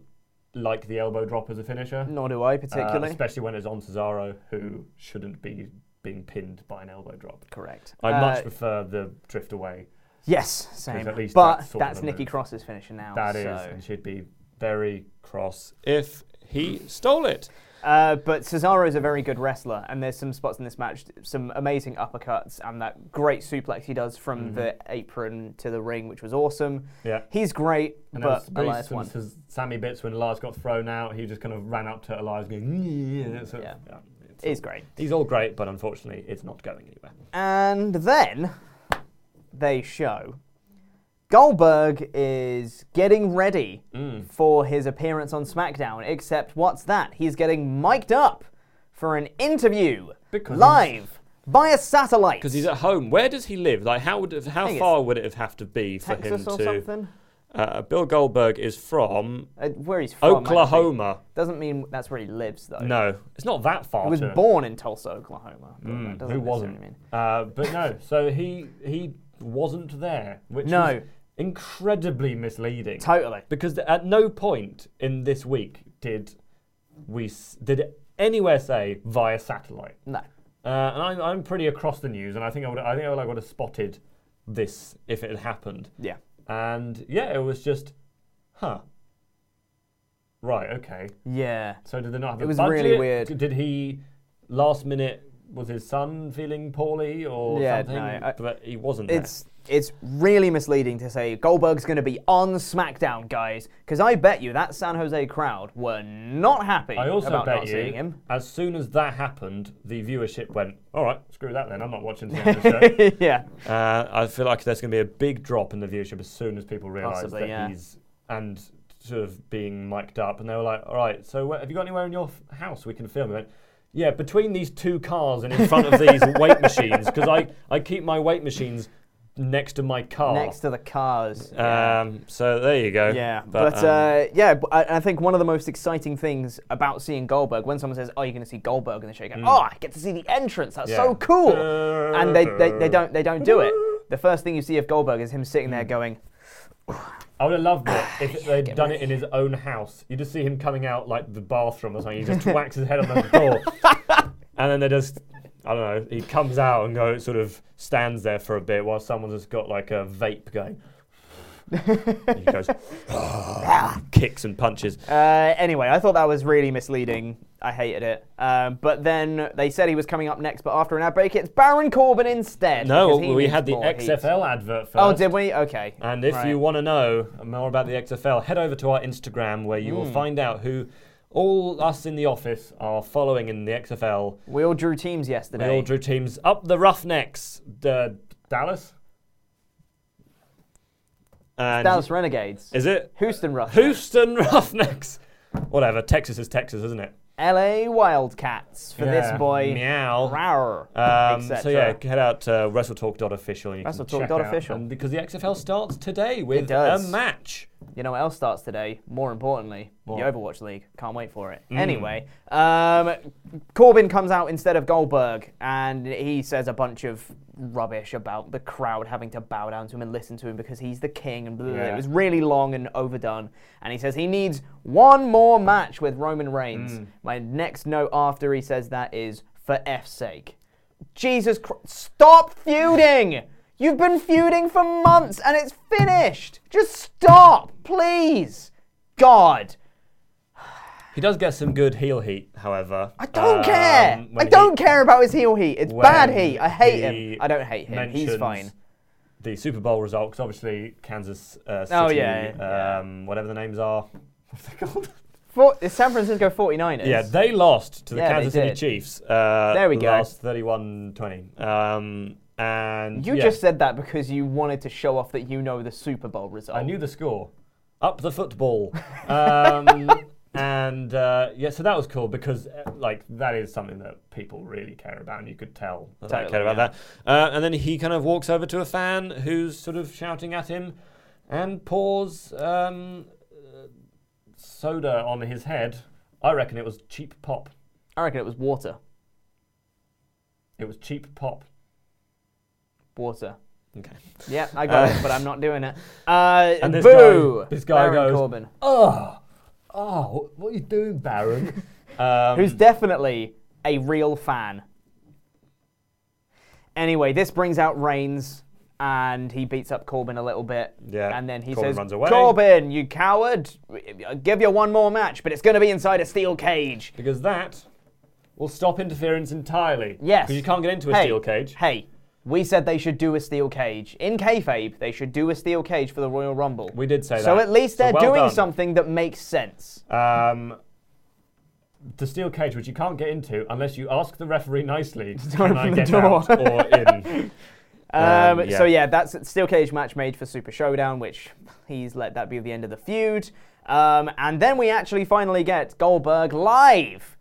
Speaker 5: like the elbow drop as a finisher.
Speaker 4: Nor do I
Speaker 5: uh,
Speaker 4: particularly.
Speaker 5: especially when it's on Cesaro, who shouldn't be being pinned by an elbow drop.
Speaker 4: Correct.
Speaker 5: I
Speaker 4: Uh,
Speaker 5: much prefer the drift away.
Speaker 4: Yes, same.
Speaker 5: At least
Speaker 4: but
Speaker 5: that's,
Speaker 4: that's Nikki
Speaker 5: move.
Speaker 4: Cross's finisher now.
Speaker 5: That is,
Speaker 4: so.
Speaker 5: and she'd be very cross if he stole it.
Speaker 4: Uh, but Cesaro is a very good wrestler, and there's some spots in this match, some amazing uppercuts, and that great suplex he does from
Speaker 5: Mhm.
Speaker 4: the apron to the ring, which was awesome.
Speaker 5: Yeah.
Speaker 4: He's great,
Speaker 5: And
Speaker 4: but Elias won.
Speaker 5: Sami bits when Elias got thrown out. He just kind of ran up to Elias going, yeah. So,
Speaker 4: Yeah.
Speaker 5: it's
Speaker 4: He's
Speaker 5: all-
Speaker 4: great.
Speaker 5: He's all great, but unfortunately, it's not going anywhere.
Speaker 4: And then they show Goldberg is getting ready
Speaker 5: Mm.
Speaker 4: for his appearance on SmackDown, except what's that? He's getting mic'd up for an interview
Speaker 5: Because
Speaker 4: live a satellite.
Speaker 5: Because he's at home. Where does he live? Like, how would it, how far would it have, have to be for
Speaker 4: Texas
Speaker 5: him
Speaker 4: or
Speaker 5: to?
Speaker 4: something?
Speaker 5: Uh, Bill Goldberg is from
Speaker 4: Uh, where he's from.
Speaker 5: Oklahoma.
Speaker 4: Doesn't mean that's where he lives, though.
Speaker 5: No, it's not that far.
Speaker 4: He was born in Tulsa, Oklahoma.
Speaker 5: Mm, who wasn't?
Speaker 4: mean-
Speaker 5: Uh, but no, so he he wasn't there, which
Speaker 4: No.
Speaker 5: Incredibly misleading.
Speaker 4: Totally.
Speaker 5: Because at no point in this week did we s- did it anywhere say via satellite.
Speaker 4: No.
Speaker 5: Uh, and I'm, I'm pretty across the news, and I think I would I think I would, have spotted this if it had happened.
Speaker 4: Yeah.
Speaker 5: And yeah, it was just, huh. Right. Okay.
Speaker 4: Yeah.
Speaker 5: So did they not have
Speaker 4: It
Speaker 5: the
Speaker 4: was
Speaker 5: budget?
Speaker 4: really weird.
Speaker 5: Did he last minute? Was his son feeling poorly or
Speaker 4: Yeah,
Speaker 5: something?
Speaker 4: no, I-
Speaker 5: but he wasn't. there.
Speaker 4: It's it's really misleading to say Goldberg's going to be on SmackDown, guys, because I bet you that San Jose crowd were not happy
Speaker 5: I also
Speaker 4: about
Speaker 5: bet
Speaker 4: not
Speaker 5: you,
Speaker 4: seeing him.
Speaker 5: as soon as that happened, the viewership went, all right, screw that then, I'm not watching the end of the show.
Speaker 4: yeah.
Speaker 5: Uh, I feel like there's going to be a big drop in the viewership as soon as people realise that
Speaker 4: yeah.
Speaker 5: he's, and sort of being mic'd up, and they were like, all right, so where, have you got anywhere in your f- house we can film? Went, yeah, between these two cars and in front of these weight machines, because I, I keep my weight machines next to my car.
Speaker 4: Next to the cars. yeah.
Speaker 5: Um, so there you go.
Speaker 4: Yeah, but,
Speaker 5: um,
Speaker 4: uh, yeah, I, I think one of the most exciting things about seeing Goldberg when someone says, "Oh, you're going to see Goldberg," and they shake,
Speaker 5: Mm.
Speaker 4: "Oh, I get to see the entrance. That's
Speaker 5: Yeah.
Speaker 4: so cool!" and they, they they don't they don't do it. The first thing you see of Goldberg is him sitting there going,
Speaker 5: I would have loved it if they'd done it in his own house. You just see him coming out like the bathroom or something. He just whacks his head on the door, and then they just, I don't know. He comes out and goes, sort of stands there for a bit while someone's just got like a vape going. And he goes, kicks and punches.
Speaker 4: Uh, anyway, I thought that was really misleading. I hated it. Um, but then they said he was coming up next, but after an ad break, it's Baron Corbin instead.
Speaker 5: No, we had the
Speaker 4: more heat.
Speaker 5: XFL advert first.
Speaker 4: Oh, did we? Okay.
Speaker 5: And if
Speaker 4: Right.
Speaker 5: you want to know more about the XFL, head over to our Instagram where you will
Speaker 4: Mm.
Speaker 5: find out who all us in the office are following in the XFL.
Speaker 4: We all drew teams yesterday.
Speaker 5: We all drew teams up the Roughnecks, the Dallas. And
Speaker 4: Dallas Renegades.
Speaker 5: Is it
Speaker 4: Houston Roughnecks.
Speaker 5: Houston Roughnecks? Whatever. Texas is Texas, isn't it?
Speaker 4: LA Wildcats for this
Speaker 5: Yeah,
Speaker 4: boy.
Speaker 5: Meow.
Speaker 4: Rawr,
Speaker 5: Um, so
Speaker 4: etc.
Speaker 5: yeah, head out to WrestleTalk.official. and you can check out-
Speaker 4: WrestleTalk.official.
Speaker 5: and Because the XFL starts today with
Speaker 4: does.
Speaker 5: a match.
Speaker 4: You know what else starts today? More importantly, the Overwatch League. Can't wait for it.
Speaker 5: Mm.
Speaker 4: Anyway, um, Corbin comes out instead of Goldberg, and he says a bunch of rubbish about the crowd having to bow down to him and listen to him because he's the king. And blah, blah, blah.
Speaker 5: Yeah.
Speaker 4: it was really long and overdone. And he says he needs one more match with Roman Reigns.
Speaker 5: Mm.
Speaker 4: My next note after he says that is for F's sake. Jesus Christ! Stop feuding! You've been feuding for months and it's finished. Just stop, please. God.
Speaker 5: He does get some good heel heat, however.
Speaker 4: I don't
Speaker 5: Um,
Speaker 4: care. I don't
Speaker 5: he-
Speaker 4: care about his heel heat. It's bad heat. I hate
Speaker 5: he
Speaker 4: him. I don't hate him. He's fine.
Speaker 5: The Super Bowl result, because obviously Kansas uh, City,
Speaker 4: Oh, yeah,
Speaker 5: um, whatever the names are. What's it called?
Speaker 4: For, San Francisco 49ers.
Speaker 5: Yeah, they lost to the
Speaker 4: Yeah,
Speaker 5: Kansas City. Chiefs. Uh,
Speaker 4: There we go.
Speaker 5: Lost 31-20. Um, and
Speaker 4: You
Speaker 5: yeah,
Speaker 4: just said that because you wanted to show off that you know the Super Bowl result.
Speaker 5: I knew the score. Up the football. um, and uh, yeah, so that was cool because uh, like that is something that people really care about, and you could tell that they care about that. Uh, and then he kind of walks over to a fan who's sort of shouting at him, and pours um, uh, soda on his head. I reckon it was cheap pop.
Speaker 4: I reckon it was water.
Speaker 5: It was cheap pop.
Speaker 4: Water.
Speaker 5: Okay.
Speaker 4: Yeah, I got
Speaker 5: Uh,
Speaker 4: it, but I'm not doing it. Uh,
Speaker 5: And this
Speaker 4: boo!
Speaker 5: guy, this guy
Speaker 4: Baron
Speaker 5: goes,
Speaker 4: Corbin.
Speaker 5: oh, oh, what are you doing, Baron? um,
Speaker 4: who's definitely a real fan. Anyway, this brings out Reigns, and he beats up Corbin a little bit.
Speaker 5: Yeah,
Speaker 4: And then he
Speaker 5: Corbin
Speaker 4: says,
Speaker 5: runs away.
Speaker 4: Corbin, you coward, I'll give you one more match, but it's going to be inside a steel cage.
Speaker 5: Because that will stop interference entirely.
Speaker 4: Yes.
Speaker 5: Because you can't get into a
Speaker 4: Hey,
Speaker 5: steel cage.
Speaker 4: Hey, we said they should do a steel cage. In kayfabe, they should do a steel cage for the Royal Rumble.
Speaker 5: We did say that.
Speaker 4: So at least
Speaker 5: So
Speaker 4: they're
Speaker 5: well
Speaker 4: doing
Speaker 5: done.
Speaker 4: something that makes sense.
Speaker 5: Um, the steel cage, which you can't get into unless you ask the referee nicely, can I
Speaker 4: open the
Speaker 5: get
Speaker 4: door."
Speaker 5: out or in?
Speaker 4: Um,
Speaker 5: Um, yeah.
Speaker 4: So yeah, that's a steel cage match made for Super Showdown, which he's let that be the end of the feud. Um, and then we actually finally get Goldberg live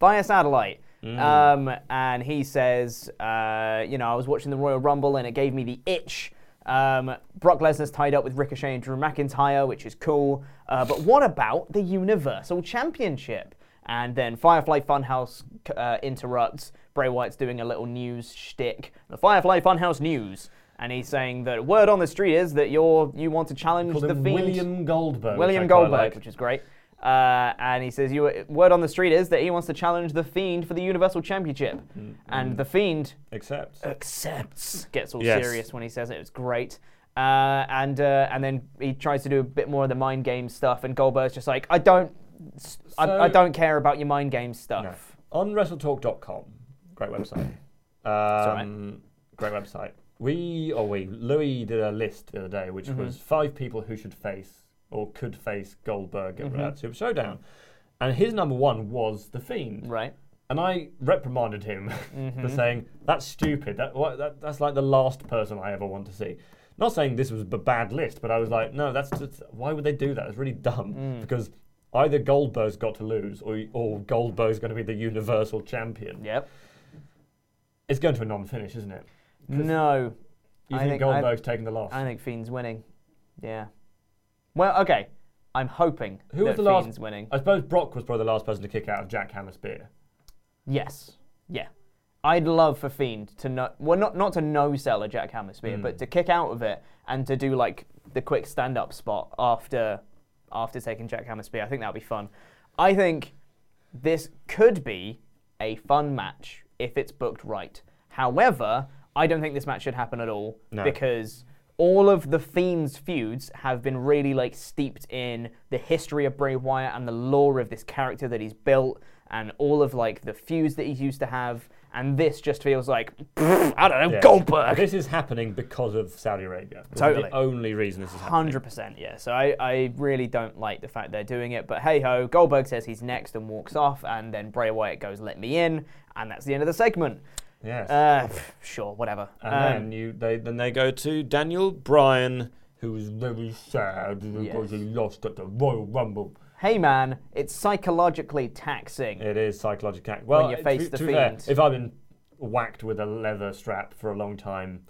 Speaker 4: via satellite.
Speaker 5: Mm.
Speaker 4: Um, and he says, uh, you know, I was watching the Royal Rumble and it gave me the itch. Um, Brock Lesnar's tied up with Ricochet and Drew McIntyre, which is cool. Uh, but what about the Universal Championship? And then Firefly Funhouse uh, interrupts. Bray Wyatt's doing a little news shtick. The Firefly Funhouse news. And he's saying that word on the street is that you're you want to challenge the Fiend.
Speaker 5: William Goldberg.
Speaker 4: William
Speaker 5: which I quite
Speaker 4: Goldberg,
Speaker 5: like.
Speaker 4: which is great. Uh, and he says, "You word on the street is that he wants to challenge the Fiend for the Universal Championship." And the Fiend
Speaker 5: accepts.
Speaker 4: Accepts. Gets all
Speaker 5: Yes.
Speaker 4: serious when he says it. It's great. Uh, and uh, and then he tries to do a bit more of the mind game stuff, and Goldberg's just like, "I don't, I, I don't care about your mind game stuff."
Speaker 5: On WrestleTalk.com, great website. Um, Great website. We, or we, Louis did a list the other day, which
Speaker 4: Mhm.
Speaker 5: was five people who should face or could face Goldberg at
Speaker 4: Mhm.
Speaker 5: Super Showdown. And his number one was The Fiend.
Speaker 4: Right.
Speaker 5: And I reprimanded him for
Speaker 4: Mhm.
Speaker 5: saying, that's stupid. That, what, that, that's like the last person I ever want to see. Not saying this was a bad list, but I was like, no, that's just, why would they do that? It's really dumb.
Speaker 4: Mm.
Speaker 5: Because either Goldberg's got to lose or, or Goldberg's going to be the Universal Champion.
Speaker 4: Yep.
Speaker 5: It's going to a non finish, isn't it?
Speaker 4: No.
Speaker 5: You
Speaker 4: I
Speaker 5: think,
Speaker 4: think-
Speaker 5: Goldberg's
Speaker 4: I-
Speaker 5: taking the loss?
Speaker 4: I think Fiend's winning. Yeah. Well, okay. I'm hoping
Speaker 5: Who was
Speaker 4: that
Speaker 5: the last?
Speaker 4: Fiend's winning.
Speaker 5: I suppose Brock was probably the last person to kick out of Jack Hammer Spear.
Speaker 4: Yes. Yeah. I'd love for Fiend to know, well, not not to no sell a Jack Hammer spear, but hmm. to kick out of it and to do like the quick stand up spot after after taking Jack Hammer spear. I think that would be fun. I think this could be a fun match if it's booked right. However, I don't think this match should happen at all
Speaker 5: No.
Speaker 4: because all of the Fiend's feuds have been really like steeped in the history of Bray Wyatt and the lore of this character that he's built and all of like the feuds that he's used to have. And this just feels like I don't know
Speaker 5: Yeah.
Speaker 4: Goldberg.
Speaker 5: This is happening because of Saudi Arabia. This
Speaker 4: Totally.
Speaker 5: the only reason this is happening.
Speaker 4: Hundred percent, yeah. So I, I really don't like the fact they're doing it, but hey ho, Goldberg says he's next and walks off, and then Bray Wyatt goes, "Let me in," and that's the end of the segment.
Speaker 5: Yes.
Speaker 4: Uh, sure, whatever.
Speaker 5: And
Speaker 4: Um,
Speaker 5: then you they then they go to Daniel Bryan, who was very sad because he lost at the Royal Rumble.
Speaker 4: hey man, it's psychologically taxing.
Speaker 5: It is psychologically taxing. Well,
Speaker 4: you face
Speaker 5: be-
Speaker 4: the
Speaker 5: to be fair, if I've been whacked with a leather strap for a long time,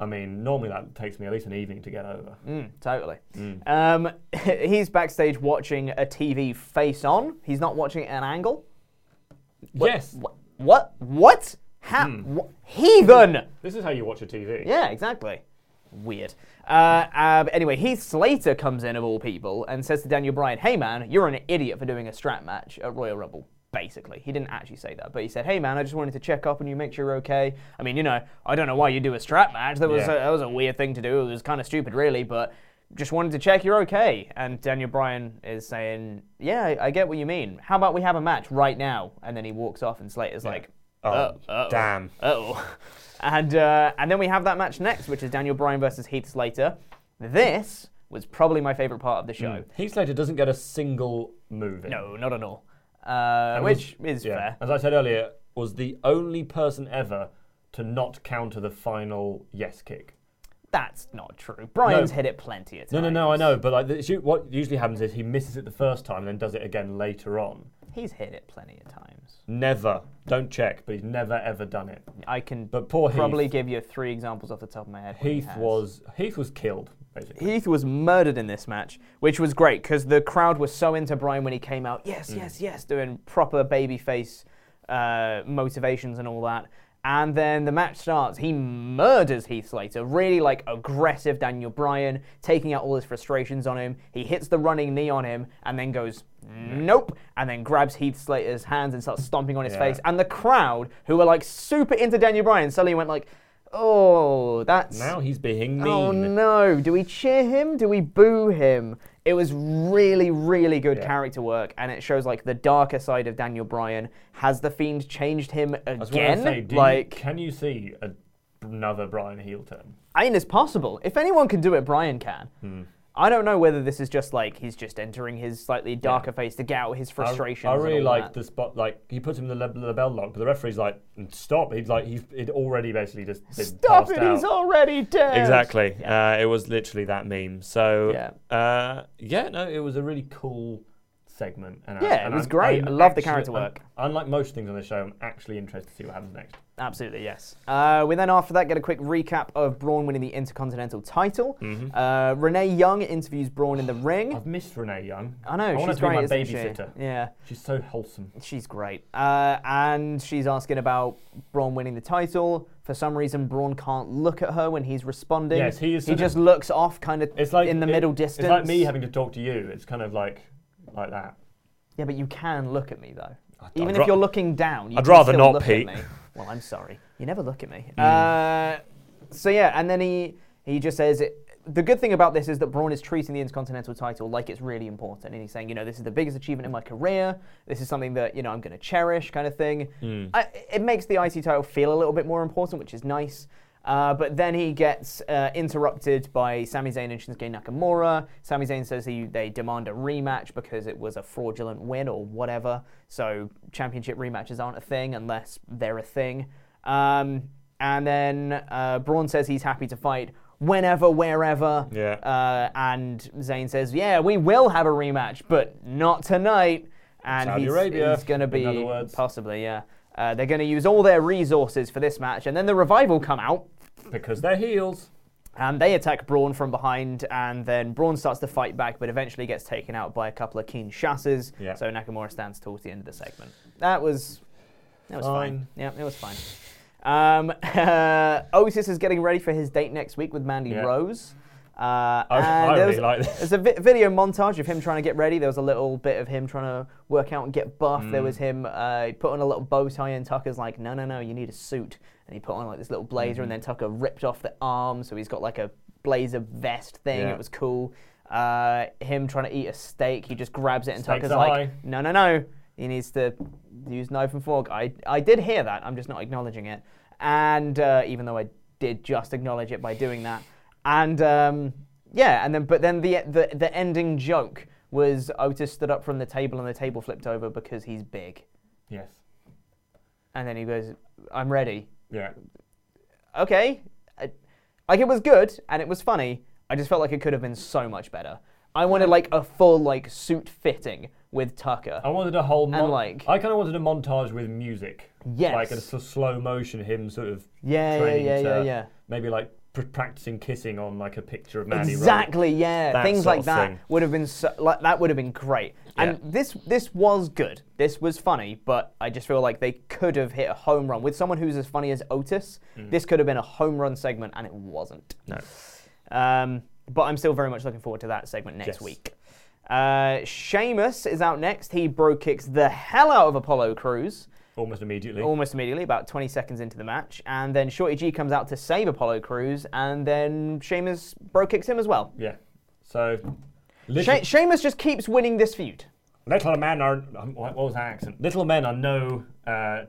Speaker 5: I mean, normally that takes me at least an evening to get over.
Speaker 4: Mm, totally.
Speaker 5: Mm.
Speaker 4: Um, he's backstage watching a TV face on. He's not watching it at an angle. What-
Speaker 5: Yes.
Speaker 4: What? What? What? How?
Speaker 5: Hmm.
Speaker 4: wha- heathen!
Speaker 5: This is how you watch a TV.
Speaker 4: Yeah, exactly. Weird. Uh, uh, anyway, Heath Slater comes in of all people and says to Daniel Bryan, "Hey man, you're an idiot for doing a strap match at Royal Rumble." Basically, he didn't actually say that, but he said, "Hey man, I just wanted to check up on you, make sure you're okay." I mean, you know, I don't know why you do a strap match. That was
Speaker 5: Yeah.
Speaker 4: a, that was a weird thing to do. It was kind of stupid, really, but just wanted to check you're okay. And Daniel Bryan is saying, "Yeah, I, I get what you mean. How about we have a match right now?" And then he walks off, and Slater's like,
Speaker 5: Oh,
Speaker 4: uh-oh.
Speaker 5: damn.
Speaker 4: Uh-oh. And uh, and then we have that match next, which is Daniel Bryan versus Heath Slater. This was probably my favorite part of the show.
Speaker 5: Heath Slater doesn't get a single move in.
Speaker 4: No, not at all. Uh, which is
Speaker 5: yeah,
Speaker 4: fair.
Speaker 5: As I said earlier, was the only person ever to not counter the final yes kick.
Speaker 4: That's not true. Bryan's hit it plenty of times.
Speaker 5: No, no, no, I know, but like the, what usually happens is he misses it the first time and then does it again later on.
Speaker 4: He's hit it plenty of times.
Speaker 5: Never. Don't check, but he's never ever done it.
Speaker 4: I can
Speaker 5: But poor
Speaker 4: probably
Speaker 5: Heath.
Speaker 4: give you three examples off the top of my head. he
Speaker 5: Heath
Speaker 4: has.
Speaker 5: was Heath was killed basically.
Speaker 4: Heath was murdered in this match, which was great because the crowd was so into Bryan when he came out.
Speaker 5: Mm.
Speaker 4: Yes, yes, yes, doing proper babyface uh, motivations and all that. And then the match starts. He murders Heath Slater, really like aggressive Daniel Bryan, taking out all his frustrations on him. He hits the running knee on him and then goes, nope, and then grabs Heath Slater's hands and starts stomping on his
Speaker 5: Yeah.
Speaker 4: face. And the crowd, who were like super into Daniel Bryan, suddenly went like, oh, that's.
Speaker 5: Now he's being oh, mean.
Speaker 4: Oh no! Do we cheer him? Do we boo him? It was really, really good character work, and it shows like the darker side of Daniel Bryan. Has the Fiend changed him again?
Speaker 5: say, do you-
Speaker 4: like,
Speaker 5: can you see a, another Bryan heel turn?
Speaker 4: I mean, it's possible. If anyone can do it, Bryan can.
Speaker 5: Hmm.
Speaker 4: I don't know whether this is just like he's just entering his slightly darker face to get out his frustrations.
Speaker 5: I, I really like the spot. Like he puts him in the, le- the bell lock, but the referee's like, "Stop!" He's like, he's he'd already basically just been
Speaker 4: Stop it!
Speaker 5: out.
Speaker 4: He's already dead.
Speaker 5: Exactly. Uh, it was literally that meme. So
Speaker 4: Yeah.
Speaker 5: uh, yeah, no, it was a really cool segment. And I-
Speaker 4: Yeah, it was
Speaker 5: I'm-
Speaker 4: great.
Speaker 5: I'm
Speaker 4: I love the character
Speaker 5: I'm-
Speaker 4: work.
Speaker 5: unlike most things on the show, I'm actually interested to see what happens next.
Speaker 4: Absolutely, yes. Uh, we then, after that, get a quick recap of Braun winning the Intercontinental title.
Speaker 5: Mhm.
Speaker 4: Uh, Renee Young interviews Braun in the ring.
Speaker 5: I've missed Renee Young.
Speaker 4: I know,
Speaker 5: I want
Speaker 4: she's
Speaker 5: to be my
Speaker 4: isn't she?
Speaker 5: babysitter.
Speaker 4: Yeah.
Speaker 5: She's so wholesome.
Speaker 4: She's great. Uh, and she's asking about Braun winning the title. For some reason, Braun can't look at her when he's responding.
Speaker 5: Yes, he is
Speaker 4: He just looks off, kind of
Speaker 5: It's like
Speaker 4: in the
Speaker 5: it-
Speaker 4: middle distance.
Speaker 5: It's like me having to talk to you. It's kind of like like that.
Speaker 4: Yeah, but you can look at me though.
Speaker 5: I'd
Speaker 4: Even
Speaker 5: ra-
Speaker 4: if you're looking down, you
Speaker 5: I'd
Speaker 4: can
Speaker 5: rather
Speaker 4: still
Speaker 5: not,
Speaker 4: look
Speaker 5: Pete.
Speaker 4: At me. Well, I'm sorry. You never look at me.
Speaker 5: Mm.
Speaker 4: Uh, so yeah, and then he he just says it. The good thing about this is that Braun is treating the Intercontinental title like it's really important, and he's saying, you know, this is the biggest achievement in my career. This is something that you know I'm going to cherish, kind of thing.
Speaker 5: Mm.
Speaker 4: I, it makes the IC title feel a little bit more important, which is nice. Uh, but then he gets uh, interrupted by Sami Zayn and Shinsuke Nakamura. Sami Zayn says he, they demand a rematch because it was a fraudulent win or whatever. So championship rematches aren't a thing unless they're a thing. Um, and then uh, Braun says he's happy to fight whenever, wherever.
Speaker 5: Yeah.
Speaker 4: Uh, and Zayn says, yeah, we will have a rematch, but not tonight. And
Speaker 5: Saudi
Speaker 4: he's,
Speaker 5: Arabia,
Speaker 4: he's going to be possibly, yeah. Uh, they're going to use all their resources for this match, and then the revival come out.
Speaker 5: Because they're heels.
Speaker 4: And they attack Braun from behind, and then Braun starts to fight back, but eventually gets taken out by a couple of Kinshasas.
Speaker 5: Yeah.
Speaker 4: So Nakamura stands towards the end of the segment. That was that was fine.
Speaker 5: Fine.
Speaker 4: Yeah, it was fine. Um, uh, Otis is getting ready for his date next week with Mandy
Speaker 5: Yeah.
Speaker 4: Rose. Uh,
Speaker 5: I- I
Speaker 4: there
Speaker 5: really
Speaker 4: was-
Speaker 5: like this.
Speaker 4: There's a vi- video montage of him trying to get ready. There was a little bit of him trying to work out and get buff. There
Speaker 5: Mm.
Speaker 4: was him uh, put on a little bow tie, and Tucker's like, "No, no, no, you need a suit." And he put on like this little blazer,
Speaker 5: Mm-hmm.
Speaker 4: and then Tucker ripped off the arm, so he's got like a blazer vest thing.
Speaker 5: Yeah.
Speaker 4: It was cool. Uh, him trying to eat a steak, he just grabs it, and
Speaker 5: Stakes
Speaker 4: Tucker's like,
Speaker 5: high.
Speaker 4: "No, no, no." He needs to use knife and fork. I, I did hear that. I'm just not acknowledging it. And uh, even though I did just acknowledge it by doing that, and um, yeah, and then but then the, the the ending joke was Otis stood up from the table and the table flipped over because he's big,
Speaker 5: Yes.
Speaker 4: and then he goes, "I'm ready."
Speaker 5: Yeah.
Speaker 4: Okay, I, like it was good and it was funny. I just felt like it could have been so much better. I wanted like a full like suit fitting with Tucker.
Speaker 5: I wanted a whole
Speaker 4: And, like-
Speaker 5: I kind of wanted a montage with music.
Speaker 4: Yes.
Speaker 5: Like a slow motion, him sort of.
Speaker 4: Yeah, yeah,
Speaker 5: training
Speaker 4: yeah,
Speaker 5: to
Speaker 4: yeah, yeah.
Speaker 5: Maybe like practicing kissing on like a picture of Rose.
Speaker 4: Exactly, yeah.
Speaker 5: That
Speaker 4: Things like that
Speaker 5: thing.
Speaker 4: would have been so, like that would have been great. And this this was good. This was funny, but I just feel like they could have hit a home run with someone who's as funny as Otis.
Speaker 5: Mm.
Speaker 4: This could have been a home run segment, and it wasn't.
Speaker 5: No.
Speaker 4: Um, but I'm still very much looking forward to that segment next
Speaker 5: Yes.
Speaker 4: week. Uh, Sheamus is out next. He bro kicks the hell out of Apollo Crews.
Speaker 5: Almost immediately.
Speaker 4: Almost immediately, about 20 seconds into the match. And then Shorty G comes out to save Apollo Crews, and then Sheamus bro kicks him as well.
Speaker 5: Yeah. So.
Speaker 4: She- Sheamus just keeps winning this feud.
Speaker 5: little men are. um, What was that accent? Little men are no uh,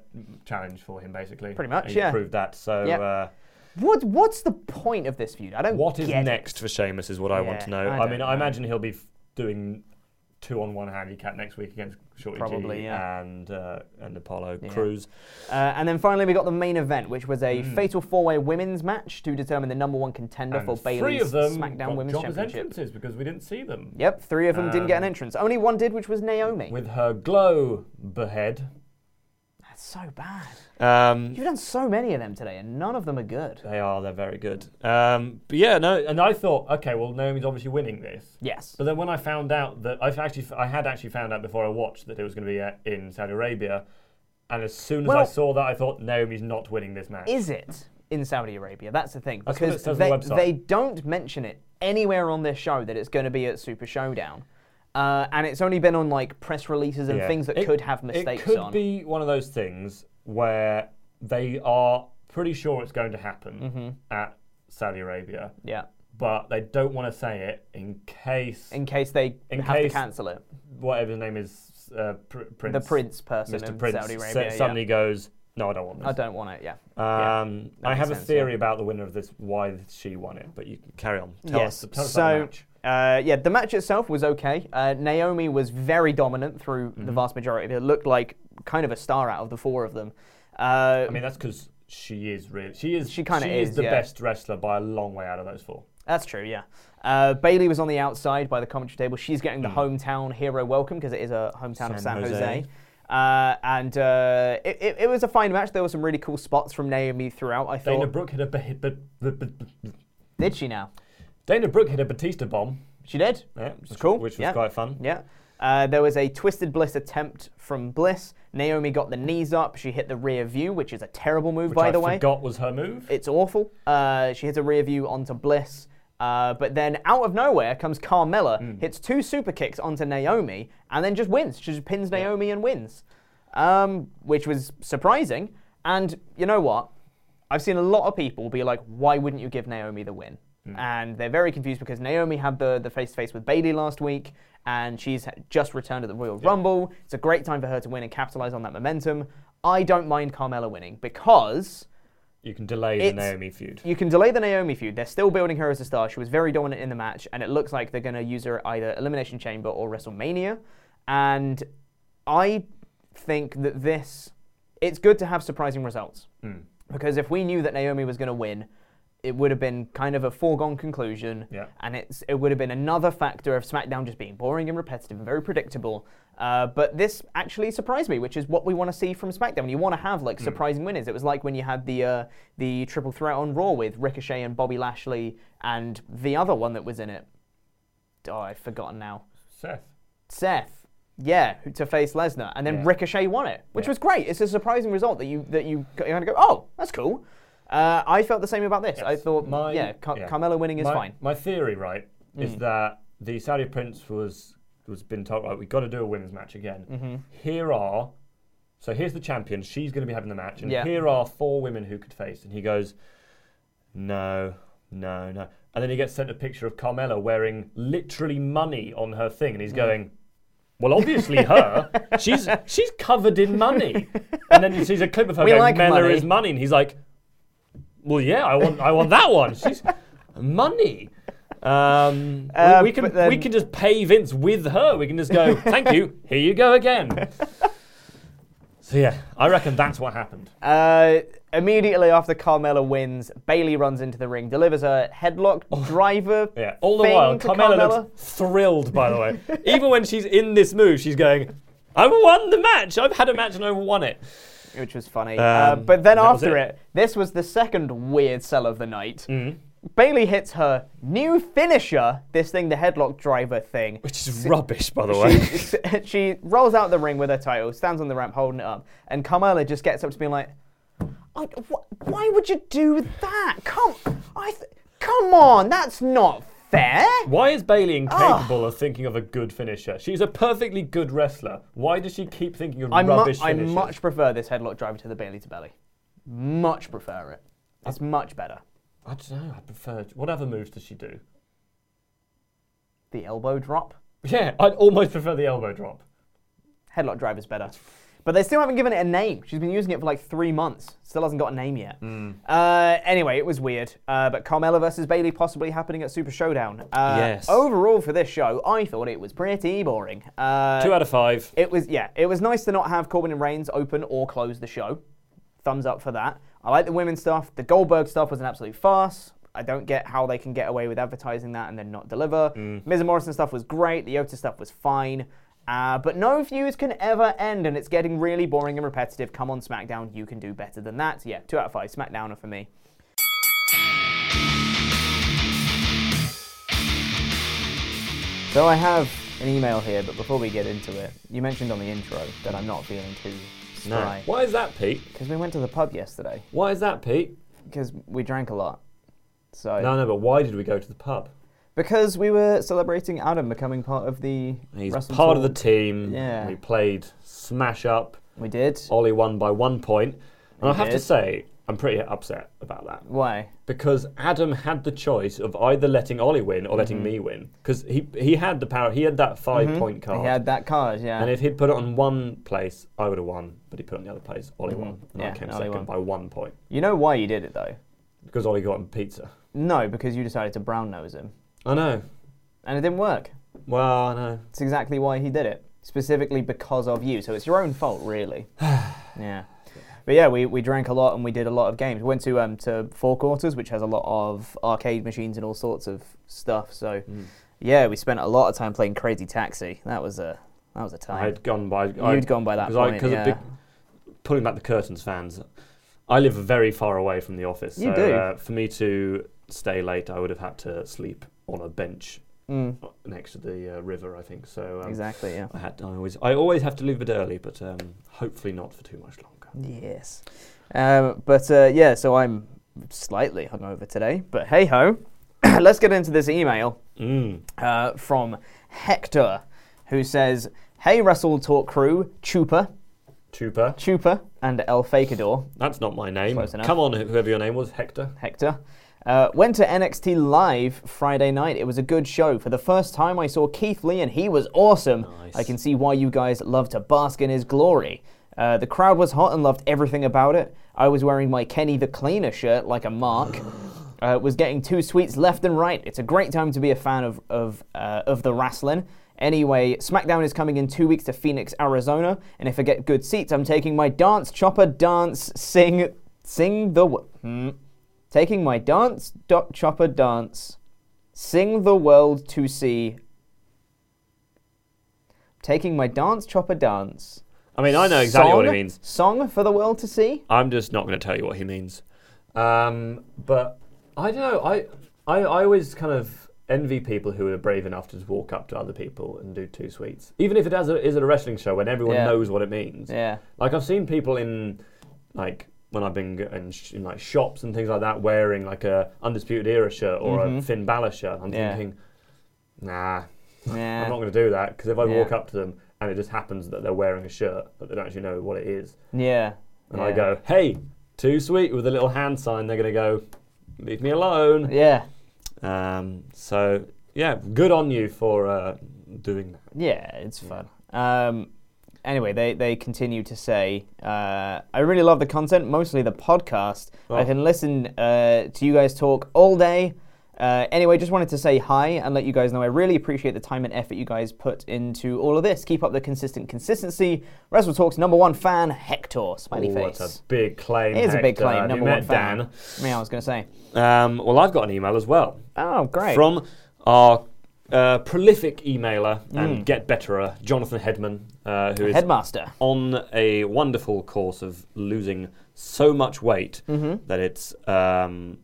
Speaker 5: challenge for him, basically.
Speaker 4: Pretty much,
Speaker 5: He
Speaker 4: yeah.
Speaker 5: proved that. So.
Speaker 4: Yep.
Speaker 5: Uh,
Speaker 4: What What's the point of this feud? I don't
Speaker 5: What is
Speaker 4: get it.
Speaker 5: next for Sheamus is what I want to know.
Speaker 4: I
Speaker 5: I, mean,
Speaker 4: know.
Speaker 5: I imagine he'll be f- doing two on one handicap next week against Shorty
Speaker 4: Probably,
Speaker 5: G
Speaker 4: yeah.
Speaker 5: and uh, and Apollo
Speaker 4: Yeah.
Speaker 5: Crews.
Speaker 4: Uh, and then finally, we got the main event, which was a
Speaker 5: Mm.
Speaker 4: fatal four-way women's match to determine the number one contender
Speaker 5: And
Speaker 4: for
Speaker 5: Bayley's
Speaker 4: SmackDown Women's
Speaker 5: jobbers
Speaker 4: Championship.
Speaker 5: entrances because we didn't see them.
Speaker 4: Yep, three of them didn't get an
Speaker 5: Um,
Speaker 4: entrance. Only one did, which was Naomi.
Speaker 5: With her glow behead.
Speaker 4: That's so bad.
Speaker 5: Um,
Speaker 4: You've done so many of them today, and none of them are good.
Speaker 5: They are. They're very good. Um, but yeah, no. And I thought, okay, well, Naomi's obviously winning this.
Speaker 4: Yes.
Speaker 5: But then when I found out that I've actually, I had actually found out before I watched that it was going to be uh, in Saudi Arabia. And as soon as
Speaker 4: Well-
Speaker 5: I saw that, I thought Naomi's not winning this match.
Speaker 4: Is it in Saudi Arabia? That's the thing.
Speaker 5: That's what it
Speaker 4: Because they,
Speaker 5: the
Speaker 4: they don't mention it anywhere on this show that it's going to be at Super Showdown. Uh, and it's only been on like press releases and
Speaker 5: Yeah.
Speaker 4: things that
Speaker 5: It-
Speaker 4: could have mistakes
Speaker 5: It could
Speaker 4: on.
Speaker 5: be one of those things where they are pretty sure it's going to happen
Speaker 4: Mhm.
Speaker 5: at Saudi Arabia.
Speaker 4: Yeah.
Speaker 5: But they don't want to say it in case.
Speaker 4: In case they
Speaker 5: in
Speaker 4: have to cancel it.
Speaker 5: Whatever his name is, uh, Pr- Prince.
Speaker 4: The Prince person
Speaker 5: Mr. Prince
Speaker 4: Saudi Arabia, yeah.
Speaker 5: suddenly goes, "No, I don't want this."
Speaker 4: I don't want it. Yeah. Yeah,
Speaker 5: Um,
Speaker 4: that
Speaker 5: I have a theory
Speaker 4: yeah.
Speaker 5: about the winner of this, why she won it, but you can carry on. Tell
Speaker 4: yes.
Speaker 5: us, tell us
Speaker 4: so,
Speaker 5: the.
Speaker 4: Uh, yeah, the match itself was okay. Uh, Naomi was very dominant through
Speaker 5: Mm-hmm.
Speaker 4: the vast majority of it. It looked like kind of a star out of the four of them. Uh,
Speaker 5: I mean, that's because she is really, she is,
Speaker 4: She kinda
Speaker 5: is,
Speaker 4: is,
Speaker 5: the
Speaker 4: yeah.
Speaker 5: best wrestler by a long way out of those four.
Speaker 4: That's true, yeah. Uh, Bayley was on the outside by the commentary table. She's getting the
Speaker 5: Mm.
Speaker 4: hometown hero welcome because it is a hometown of
Speaker 5: San
Speaker 4: San Jose.
Speaker 5: Jose.
Speaker 4: Uh, and uh, it, it, it was a fine match. There were some really cool spots from Naomi throughout. I thought.
Speaker 5: Dana Brooke hit a ba- ba- ba- ba- ba-
Speaker 4: Did she now?
Speaker 5: Dana Brooke hit a Batista bomb.
Speaker 4: She did.
Speaker 5: Yeah,
Speaker 4: Which was cool.
Speaker 5: Which was
Speaker 4: yeah.
Speaker 5: quite fun.
Speaker 4: Yeah. Uh, there was a twisted bliss attempt from Bliss. Naomi got the knees up. She hit the rear view, which is a terrible move,
Speaker 5: Which
Speaker 4: by
Speaker 5: I
Speaker 4: the way.
Speaker 5: forgot was her move.
Speaker 4: It's awful. Uh, she hits a rear view onto Bliss. Uh, but then out of nowhere comes Carmella,
Speaker 5: Hmm.
Speaker 4: hits two super kicks onto Naomi, and then just wins. She just pins Naomi and wins, um, which was surprising. And you know what? I've seen a lot of people be like, why wouldn't you give Naomi the win? And they're very confused because Naomi had the the face to face with Bayley last week, and she's just returned at the Royal Rumble. It's a great time for her to win and capitalize on that momentum. I don't mind Carmella winning because
Speaker 5: You can delay the Naomi feud.
Speaker 4: you can delay the Naomi feud. They're still building her as a star. She was very dominant in the match, and it looks like they're going to use her at either Elimination Chamber or WrestleMania. And I think that this, it's good to have surprising results.
Speaker 5: Mm.
Speaker 4: Because if we knew that Naomi was going to win, it would have been kind of a foregone conclusion,
Speaker 5: Yeah.
Speaker 4: and it's, it would have been another factor of SmackDown just being boring and repetitive and very predictable. Uh, but this actually surprised me, which is what we want to see from SmackDown. You want to have like surprising winners. It was like when you had the uh, the triple threat on Raw with Ricochet and Bobby Lashley, and the other one that was in it. Oh, I've forgotten now.
Speaker 5: Seth.
Speaker 4: Seth. Yeah, to face Lesnar, and then
Speaker 5: Yeah.
Speaker 4: Ricochet won it, which
Speaker 5: Yeah.
Speaker 4: was great. It's a surprising result that you that you kind of go, oh, that's cool. Uh, I felt the same about this. I thought,
Speaker 5: My-
Speaker 4: yeah, Car-
Speaker 5: yeah.
Speaker 4: Carmella winning is
Speaker 5: my,
Speaker 4: fine.
Speaker 5: My theory, right, is
Speaker 4: Mm.
Speaker 5: that the Saudi Prince was was been told, right, we've got to do a women's match again.
Speaker 4: Mhm.
Speaker 5: Here are, so here's the champion. She's going to be having the match, and
Speaker 4: Yeah.
Speaker 5: here are four women who could face. And he goes, no, no, no. And then he gets sent a picture of Carmella wearing literally money on her thing, and he's
Speaker 4: Mm.
Speaker 5: going. Well, obviously her. she's she's covered in money, and then he sees a clip of her
Speaker 4: We
Speaker 5: going,
Speaker 4: like
Speaker 5: "Mella
Speaker 4: money."
Speaker 5: is money," and he's like, "Well, yeah, I want I want that one." She's money. Um, we-
Speaker 4: Uh,
Speaker 5: we, can
Speaker 4: then-
Speaker 5: we can just pay Vince with her. We can just go, "Thank you, here you go again." so yeah, I reckon that's what happened.
Speaker 4: Uh, immediately after Carmella wins, Bayley runs into the ring, delivers a headlock driver.
Speaker 5: Oh. Yeah, all the while, Carmella,
Speaker 4: Carmella.
Speaker 5: looks thrilled. By the way, even when she's in this move, she's going, "I've won the match. I've had a match and I've won it."
Speaker 4: Which was funny. uh,
Speaker 5: Um,
Speaker 4: but then after
Speaker 5: it.
Speaker 4: it. this was the second weird sell of the night.
Speaker 5: Mm.
Speaker 4: Bayley hits her new finisher, this thing, the headlock driver thing.
Speaker 5: Which is rubbish, by the way.
Speaker 4: She, she rolls out the ring with her title, stands on the ramp holding it up, and Carmella just gets up to being like, "Oh, wh- "Why would you do that? Come, I, th- come on, that's not fair."
Speaker 5: Why is Bayley incapable of thinking of a good finisher? She's a perfectly good wrestler. Why does she keep thinking of
Speaker 4: I, mu-
Speaker 5: rubbish
Speaker 4: I much prefer this headlock driver to the Bayley to belly. Much prefer it. It's much better.
Speaker 5: I don't know. I prefer. What other moves does she do?
Speaker 4: The elbow drop.
Speaker 5: Yeah, I'd almost prefer the elbow drop.
Speaker 4: Headlock driver's better. But they still haven't given it a name. She's been using it for like three months. Still hasn't got a name yet.
Speaker 5: Hmm.
Speaker 4: Uh, anyway, it was weird. Uh, but Carmella versus Bayley possibly happening at Super Showdown. Uh,
Speaker 5: Yes.
Speaker 4: Overall for this show, I thought it was pretty boring. Uh,
Speaker 5: Two out of five.
Speaker 4: It was yeah. It was nice to not have Corbin and Reigns open or close the show. Thumbs up for that. I like the women's stuff. The Goldberg stuff was an absolute farce. I don't get how they can get away with advertising that and then not deliver. Miz and Morrison stuff was great. The Otis stuff was fine. Uh, but no feuds can ever end, and it's getting really boring and repetitive. Come on, SmackDown, you can do better than that. Yeah, two out of five. SmackDowner for me. So I have an email here, but before we get into it, you mentioned on the intro that I'm not feeling too
Speaker 5: No. Why is that, Pete?
Speaker 4: Because we went to the pub yesterday.
Speaker 5: Why is that, Pete?
Speaker 4: Because we drank a lot. So
Speaker 5: No, no, but why did we go to the pub?
Speaker 4: Because we were celebrating Adam becoming part of the.
Speaker 5: He's part of the team.
Speaker 4: Yeah.
Speaker 5: We played Smash Up.
Speaker 4: We did.
Speaker 5: Ollie won by one point. And I have to
Speaker 4: did.
Speaker 5: say, I'm pretty upset about that.
Speaker 4: Why?
Speaker 5: Because Adam had the choice of either letting Ollie win or letting
Speaker 4: Mhm.
Speaker 5: me win. Because he he had the power. He had that 5
Speaker 4: Mhm.
Speaker 5: point card.
Speaker 4: He had that card, yeah.
Speaker 5: And if he'd put it on one place, I would have won. But he put it on the other place. Ollie
Speaker 4: Mhm.
Speaker 5: won. And
Speaker 4: Yeah,
Speaker 5: I came
Speaker 4: and Ollie
Speaker 5: second
Speaker 4: won.
Speaker 5: by one point.
Speaker 4: You know why you did it though?
Speaker 5: Because Ollie got him pizza.
Speaker 4: No, because you decided to brown nose him.
Speaker 5: I know.
Speaker 4: And it didn't work.
Speaker 5: Well, I know.
Speaker 4: It's exactly why he did it. Specifically because of you. So it's your own fault, really. yeah. But yeah, we, we drank a lot and we did a lot of games. We went to um to Four Quarters, which has a lot of arcade machines and all sorts of stuff. So
Speaker 5: Mm.
Speaker 4: yeah, we spent a lot of time playing Crazy Taxi. That was a that was a time.
Speaker 5: I had gone by.
Speaker 4: You'd gone by that
Speaker 5: I-
Speaker 4: point, yeah.
Speaker 5: big- pulling back the curtains, fans. I live very far away from the office.
Speaker 4: You
Speaker 5: so,
Speaker 4: do.
Speaker 5: Uh, for me to stay late, I would have had to sleep on a bench
Speaker 4: Mm.
Speaker 5: next to the uh, river. I think so. Um,
Speaker 4: Exactly, yeah.
Speaker 5: I had. I always. I always have to leave a bit early, but um, hopefully not for too much longer.
Speaker 4: Yes. Um, but uh, yeah, so I'm slightly hungover today. But hey ho, let's get into this email
Speaker 5: Mm.
Speaker 4: uh, from Hector, who says, "Hey Wrestle Talk crew, Chupa,
Speaker 5: Chupa,
Speaker 4: Chupa, and El Fakador."
Speaker 5: That's not my name. Come on, whoever your name was, Hector.
Speaker 4: Hector. Uh, went to NXT Live Friday night. It was a good show. For the first time, I saw Keith Lee, and he was awesome. I can see why you guys love to bask in his glory. Uh, the crowd was hot and loved everything about it. I was wearing my Kenny the Cleaner shirt like a mark. Uh, was getting too sweets left and right. It's a great time to be a fan of of uh, of the wrestling. Anyway, SmackDown is coming in two weeks to Phoenix, Arizona, and if I get good seats, I'm taking my dance chopper dance sing sing the hmm. Taking my dance dot chopper dance sing the world to see. Taking my dance chopper dance.
Speaker 5: I mean, I know exactly what it means.
Speaker 4: Song for the world to see.
Speaker 5: I'm just not going to tell you what he means. Um, but I don't know. I, I I always kind of envy people who are brave enough to just walk up to other people and do too sweets, even if it has a, is at a wrestling show when everyone
Speaker 4: Yeah.
Speaker 5: knows what it means.
Speaker 4: Yeah.
Speaker 5: Like I've seen people in like when I've been in, sh- in like shops and things like that wearing like a undisputed era shirt or
Speaker 4: Mhm.
Speaker 5: a Finn Balor shirt. I'm
Speaker 4: Yeah.
Speaker 5: thinking, nah,
Speaker 4: Yeah.
Speaker 5: I'm not going to do that because if I
Speaker 4: Yeah.
Speaker 5: walk up to them and it just happens that they're wearing a shirt but they don't actually know what it is,
Speaker 4: Yeah.
Speaker 5: and I go, hey, too sweet with a little hand sign, they're going to go, leave me alone.
Speaker 4: Yeah.
Speaker 5: Um, so, yeah, good on you for uh, doing that.
Speaker 4: Yeah, it's fun. Um, anyway, they, they continue to say, uh, I really love the content, mostly the podcast. I
Speaker 5: Oh.
Speaker 4: can listen uh, to you guys talk all day. Uh, anyway, just wanted to say hi and let you guys know I really appreciate the time and effort you guys put into all of this. Keep up the consistent consistency. Wrestle Talk's number one fan, Hector. Smiley
Speaker 5: Ooh,
Speaker 4: face.
Speaker 5: that's a big claim.
Speaker 4: It is a big claim. Number one
Speaker 5: met
Speaker 4: fan.
Speaker 5: Dan?
Speaker 4: Yeah, I was going to say.
Speaker 5: Um, well, I've got an email as well.
Speaker 4: Oh, great.
Speaker 5: From our uh, prolific emailer
Speaker 4: Mm.
Speaker 5: and get betterer, Jonathan Headman, uh, who is
Speaker 4: Headmaster.
Speaker 5: on a wonderful course of losing so much weight
Speaker 4: Mhm.
Speaker 5: that it's um,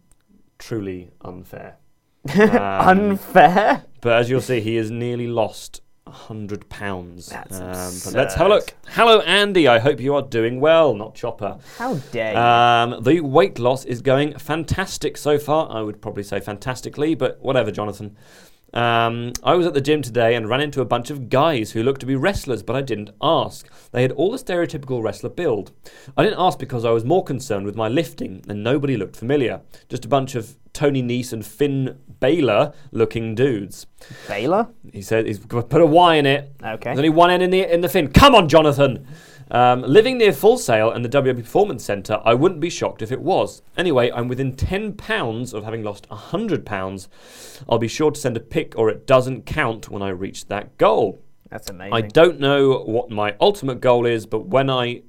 Speaker 5: truly unfair.
Speaker 4: Unfair?
Speaker 5: But as you'll see, he has nearly lost hundred pounds.
Speaker 4: That's
Speaker 5: but let's have a look. Hello, Andy. I hope you are doing well. Not Chopper.
Speaker 4: How dare you?
Speaker 5: Um, the weight loss is going fantastic so far. I would probably say fantastically, but whatever, Jonathan. Um, I was at the gym today and ran into a bunch of guys who looked to be wrestlers, but I didn't ask. They had all the stereotypical wrestler build. I didn't ask because I was more concerned with my lifting, and nobody looked familiar. Just a bunch of Tony Nese and Finn Balor looking dudes.
Speaker 4: Baylor?
Speaker 5: He said he's put a Y in it.
Speaker 4: Okay.
Speaker 5: There's only one N in the in the fin. Come on, Jonathan. Um, living near Full Sail and the WWE Performance Centre, I wouldn't be shocked if it was. Anyway, I'm within ten pounds of having lost hundred pounds. I'll be sure to send a pic, or it doesn't count when I reach that goal.
Speaker 4: That's amazing.
Speaker 5: I don't know what my ultimate goal is, but when I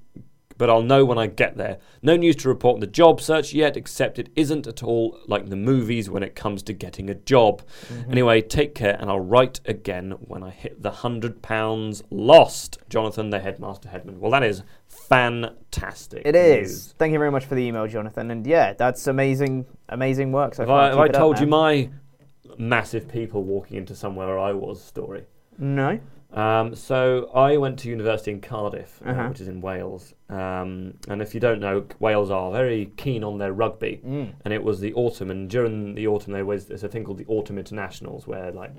Speaker 5: but I'll know when I get there. No news to report on the job search yet, except it isn't at all like the movies when it comes to getting a job.
Speaker 4: Mhm.
Speaker 5: Anyway, take care, and I'll write again when I hit the hundred pounds lost. Jonathan, the headmaster headman. Well, that is fantastic.
Speaker 4: It is.
Speaker 5: news.
Speaker 4: Thank you very much for the email, Jonathan. And yeah, that's amazing, amazing work so
Speaker 5: Have
Speaker 4: far.
Speaker 5: I, have I
Speaker 4: it up,
Speaker 5: told you my massive people walking into somewhere where I was story?
Speaker 4: No.
Speaker 5: Um, so I went to university in Cardiff, uh,
Speaker 4: Uh-huh.
Speaker 5: which is in Wales. Um, and if you don't know, Wales are very keen on their rugby.
Speaker 4: Mm.
Speaker 5: And it was the autumn, and during the autumn there was there's a thing called the autumn internationals, where like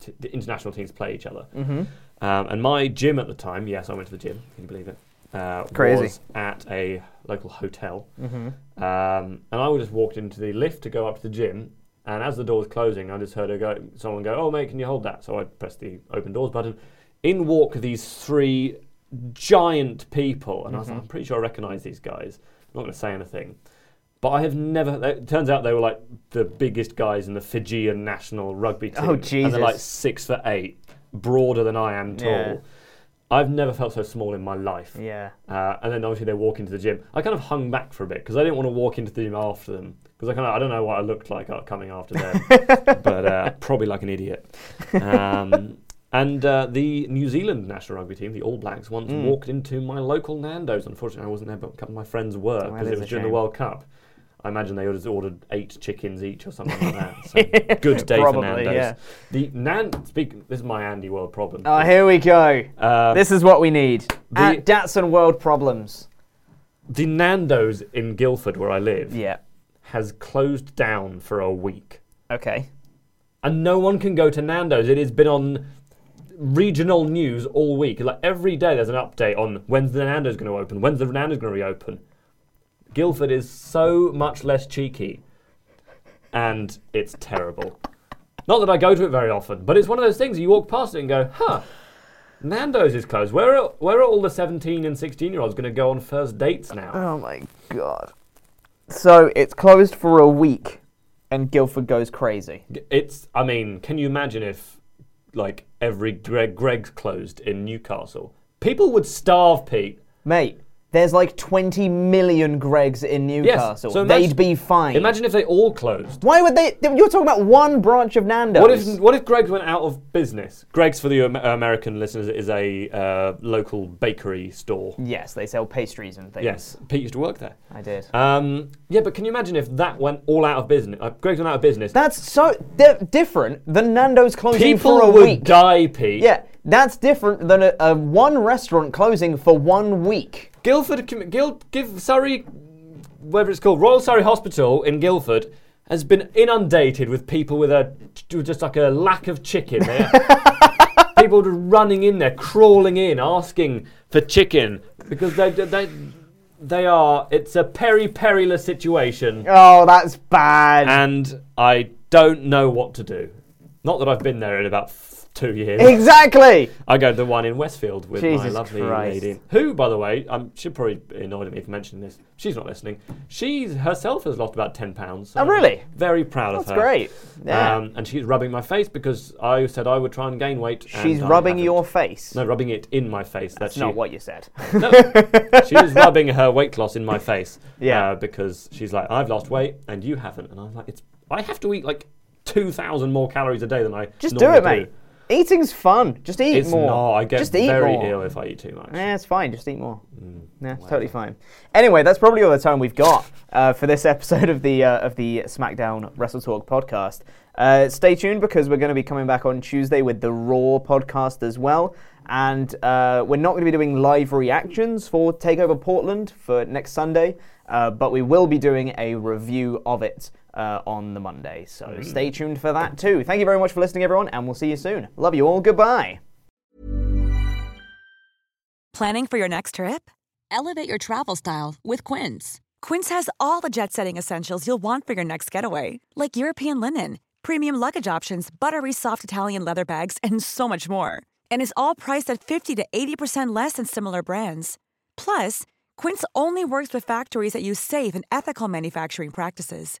Speaker 5: t- the international teams play each other.
Speaker 4: Mhm.
Speaker 5: Um, and my gym at the time, yes, I went to the gym. Can you believe it? Uh,
Speaker 4: Crazy.
Speaker 5: Was at a local hotel.
Speaker 4: Mhm.
Speaker 5: Um, and I would just walked into the lift to go up to the gym. And as the door was closing, I just heard a go, someone go, "Oh mate, can you hold that?" So I pressed the open doors button. In walk these three giant people, and I was like,
Speaker 4: Mhm.
Speaker 5: "I'm pretty sure I recognise these guys." I'm not going to say anything, but I have never. It turns out they were like the biggest guys in the Fijian national rugby team.
Speaker 4: Oh,
Speaker 5: And they're like six foot eight, broader than I am tall.
Speaker 4: Yeah.
Speaker 5: I've never felt so small in my life.
Speaker 4: Yeah.
Speaker 5: Uh, and then obviously they walk into the gym. I kind of hung back for a bit because I didn't want to walk into the gym after them because I kind of I don't know what I looked like uh, coming after them, but uh, probably like an idiot. Um, and uh, the New Zealand national rugby team, the All Blacks, once
Speaker 4: Mm.
Speaker 5: walked into my local Nando's. Unfortunately, I wasn't there, but a couple of my friends were because
Speaker 4: is
Speaker 5: it was during the. World Cup. I imagine they ordered, ordered eight chickens each or something like that. So good day
Speaker 4: Probably,
Speaker 5: for Nando's.
Speaker 4: yeah.
Speaker 5: The Nan. Speak. This is my Andy World problem.
Speaker 4: Oh, here we go.
Speaker 5: Um,
Speaker 4: this is what we need.
Speaker 5: the-
Speaker 4: At Datsun World Problems.
Speaker 5: The Nando's in Guildford, where I live,
Speaker 4: Yeah.
Speaker 5: has closed down for a week.
Speaker 4: Okay.
Speaker 5: And no one can go to Nando's. It has been on regional news all week. Like every day there's an update on when's the Nando's going to open, when's the Nando's going to reopen. Guildford is so much less cheeky. And it's terrible. Not that I go to it very often, but it's one of those things you walk past it and go, huh, Nando's is closed. Where are, where are all the 17 and 16 year olds going to go on first dates now?
Speaker 4: Oh my god. So it's closed for a week, and Guildford goes crazy.
Speaker 5: It's. I mean, can you imagine if, like, every Greg Greggs closed in Newcastle? People would starve, Pete.
Speaker 4: Mate, there's like 20 million Greggs in Newcastle.
Speaker 5: so
Speaker 4: They'd be fine.
Speaker 5: Imagine if they all closed.
Speaker 4: Why would they? You're talking about one branch of Nando's.
Speaker 5: What if what if Greggs went out of business? Greggs for the Am- American listeners is a uh, local bakery store.
Speaker 4: Yes, they sell pastries and things.
Speaker 5: Yes, Pete used to work there.
Speaker 4: I did.
Speaker 5: Um, yeah, but can you imagine if that went all out of business? Uh, Greggs went out of business.
Speaker 4: That's so di- different than Nando's closing
Speaker 5: People
Speaker 4: for a
Speaker 5: would
Speaker 4: week.
Speaker 5: die, Pete.
Speaker 4: Yeah, that's different than a, a one restaurant closing for one week.
Speaker 5: Guildford, Guild, give Surrey, whatever it's called, Royal Surrey Hospital in Guildford has been inundated with people with a just like a lack of chicken. People just running in there, crawling in, asking for chicken because they they they are. It's a peri perilous situation,
Speaker 4: Oh, that's bad.
Speaker 5: and I don't know what to do. Not that I've been there in about two years.
Speaker 4: exactly.
Speaker 5: I go to the one in Westfield with my lovely
Speaker 4: Christ.
Speaker 5: lady, who, by the way, um, she'll probably be annoyed at me for mentioning this. She's not listening. She herself has lost about ten pounds. so
Speaker 4: Oh, really?
Speaker 5: I'm Very proud
Speaker 4: That's
Speaker 5: of her.
Speaker 4: great. Yeah.
Speaker 5: Um, and she's rubbing my face because I said I would try and gain weight.
Speaker 4: She's rubbing your face.
Speaker 5: No, rubbing it in my face.
Speaker 4: That's
Speaker 5: she,
Speaker 4: not what you said.
Speaker 5: No, she was rubbing her weight loss in my face.
Speaker 4: Yeah.
Speaker 5: uh, because she's like, I've lost weight and you haven't, and I'm like, it's. I have to eat like two thousand more calories a day than I
Speaker 4: Just do it, mate. Eating's fun. Just eat
Speaker 5: It's
Speaker 4: more.
Speaker 5: not. I get
Speaker 4: Just eat
Speaker 5: very
Speaker 4: more.
Speaker 5: ill if I eat too much.
Speaker 4: Yeah, it's fine. Just eat more. Yeah, it's totally fine. Anyway, that's probably all the time we've got uh, for this episode of the uh, of the SmackDown Wrestle Talk podcast. Uh, stay tuned because we're going to be coming back on Tuesday with the Raw podcast as well. And uh, we're not going to be doing live reactions for Takeover Portland for next Sunday, uh, but we will be doing a review of it uh, on the Monday. So stay tuned for that too. Thank you very much for listening, everyone, and we'll see you soon. Love you all. Goodbye.
Speaker 8: Planning for your next trip?
Speaker 9: Elevate your travel style with Quince.
Speaker 8: Quince has all the jet setting essentials you'll want for your next getaway, like European linen, premium luggage options, buttery soft Italian leather bags, and so much more. And is all priced at 50 to 80% less than similar brands. Plus, Quince only works with factories that use safe and ethical manufacturing practices.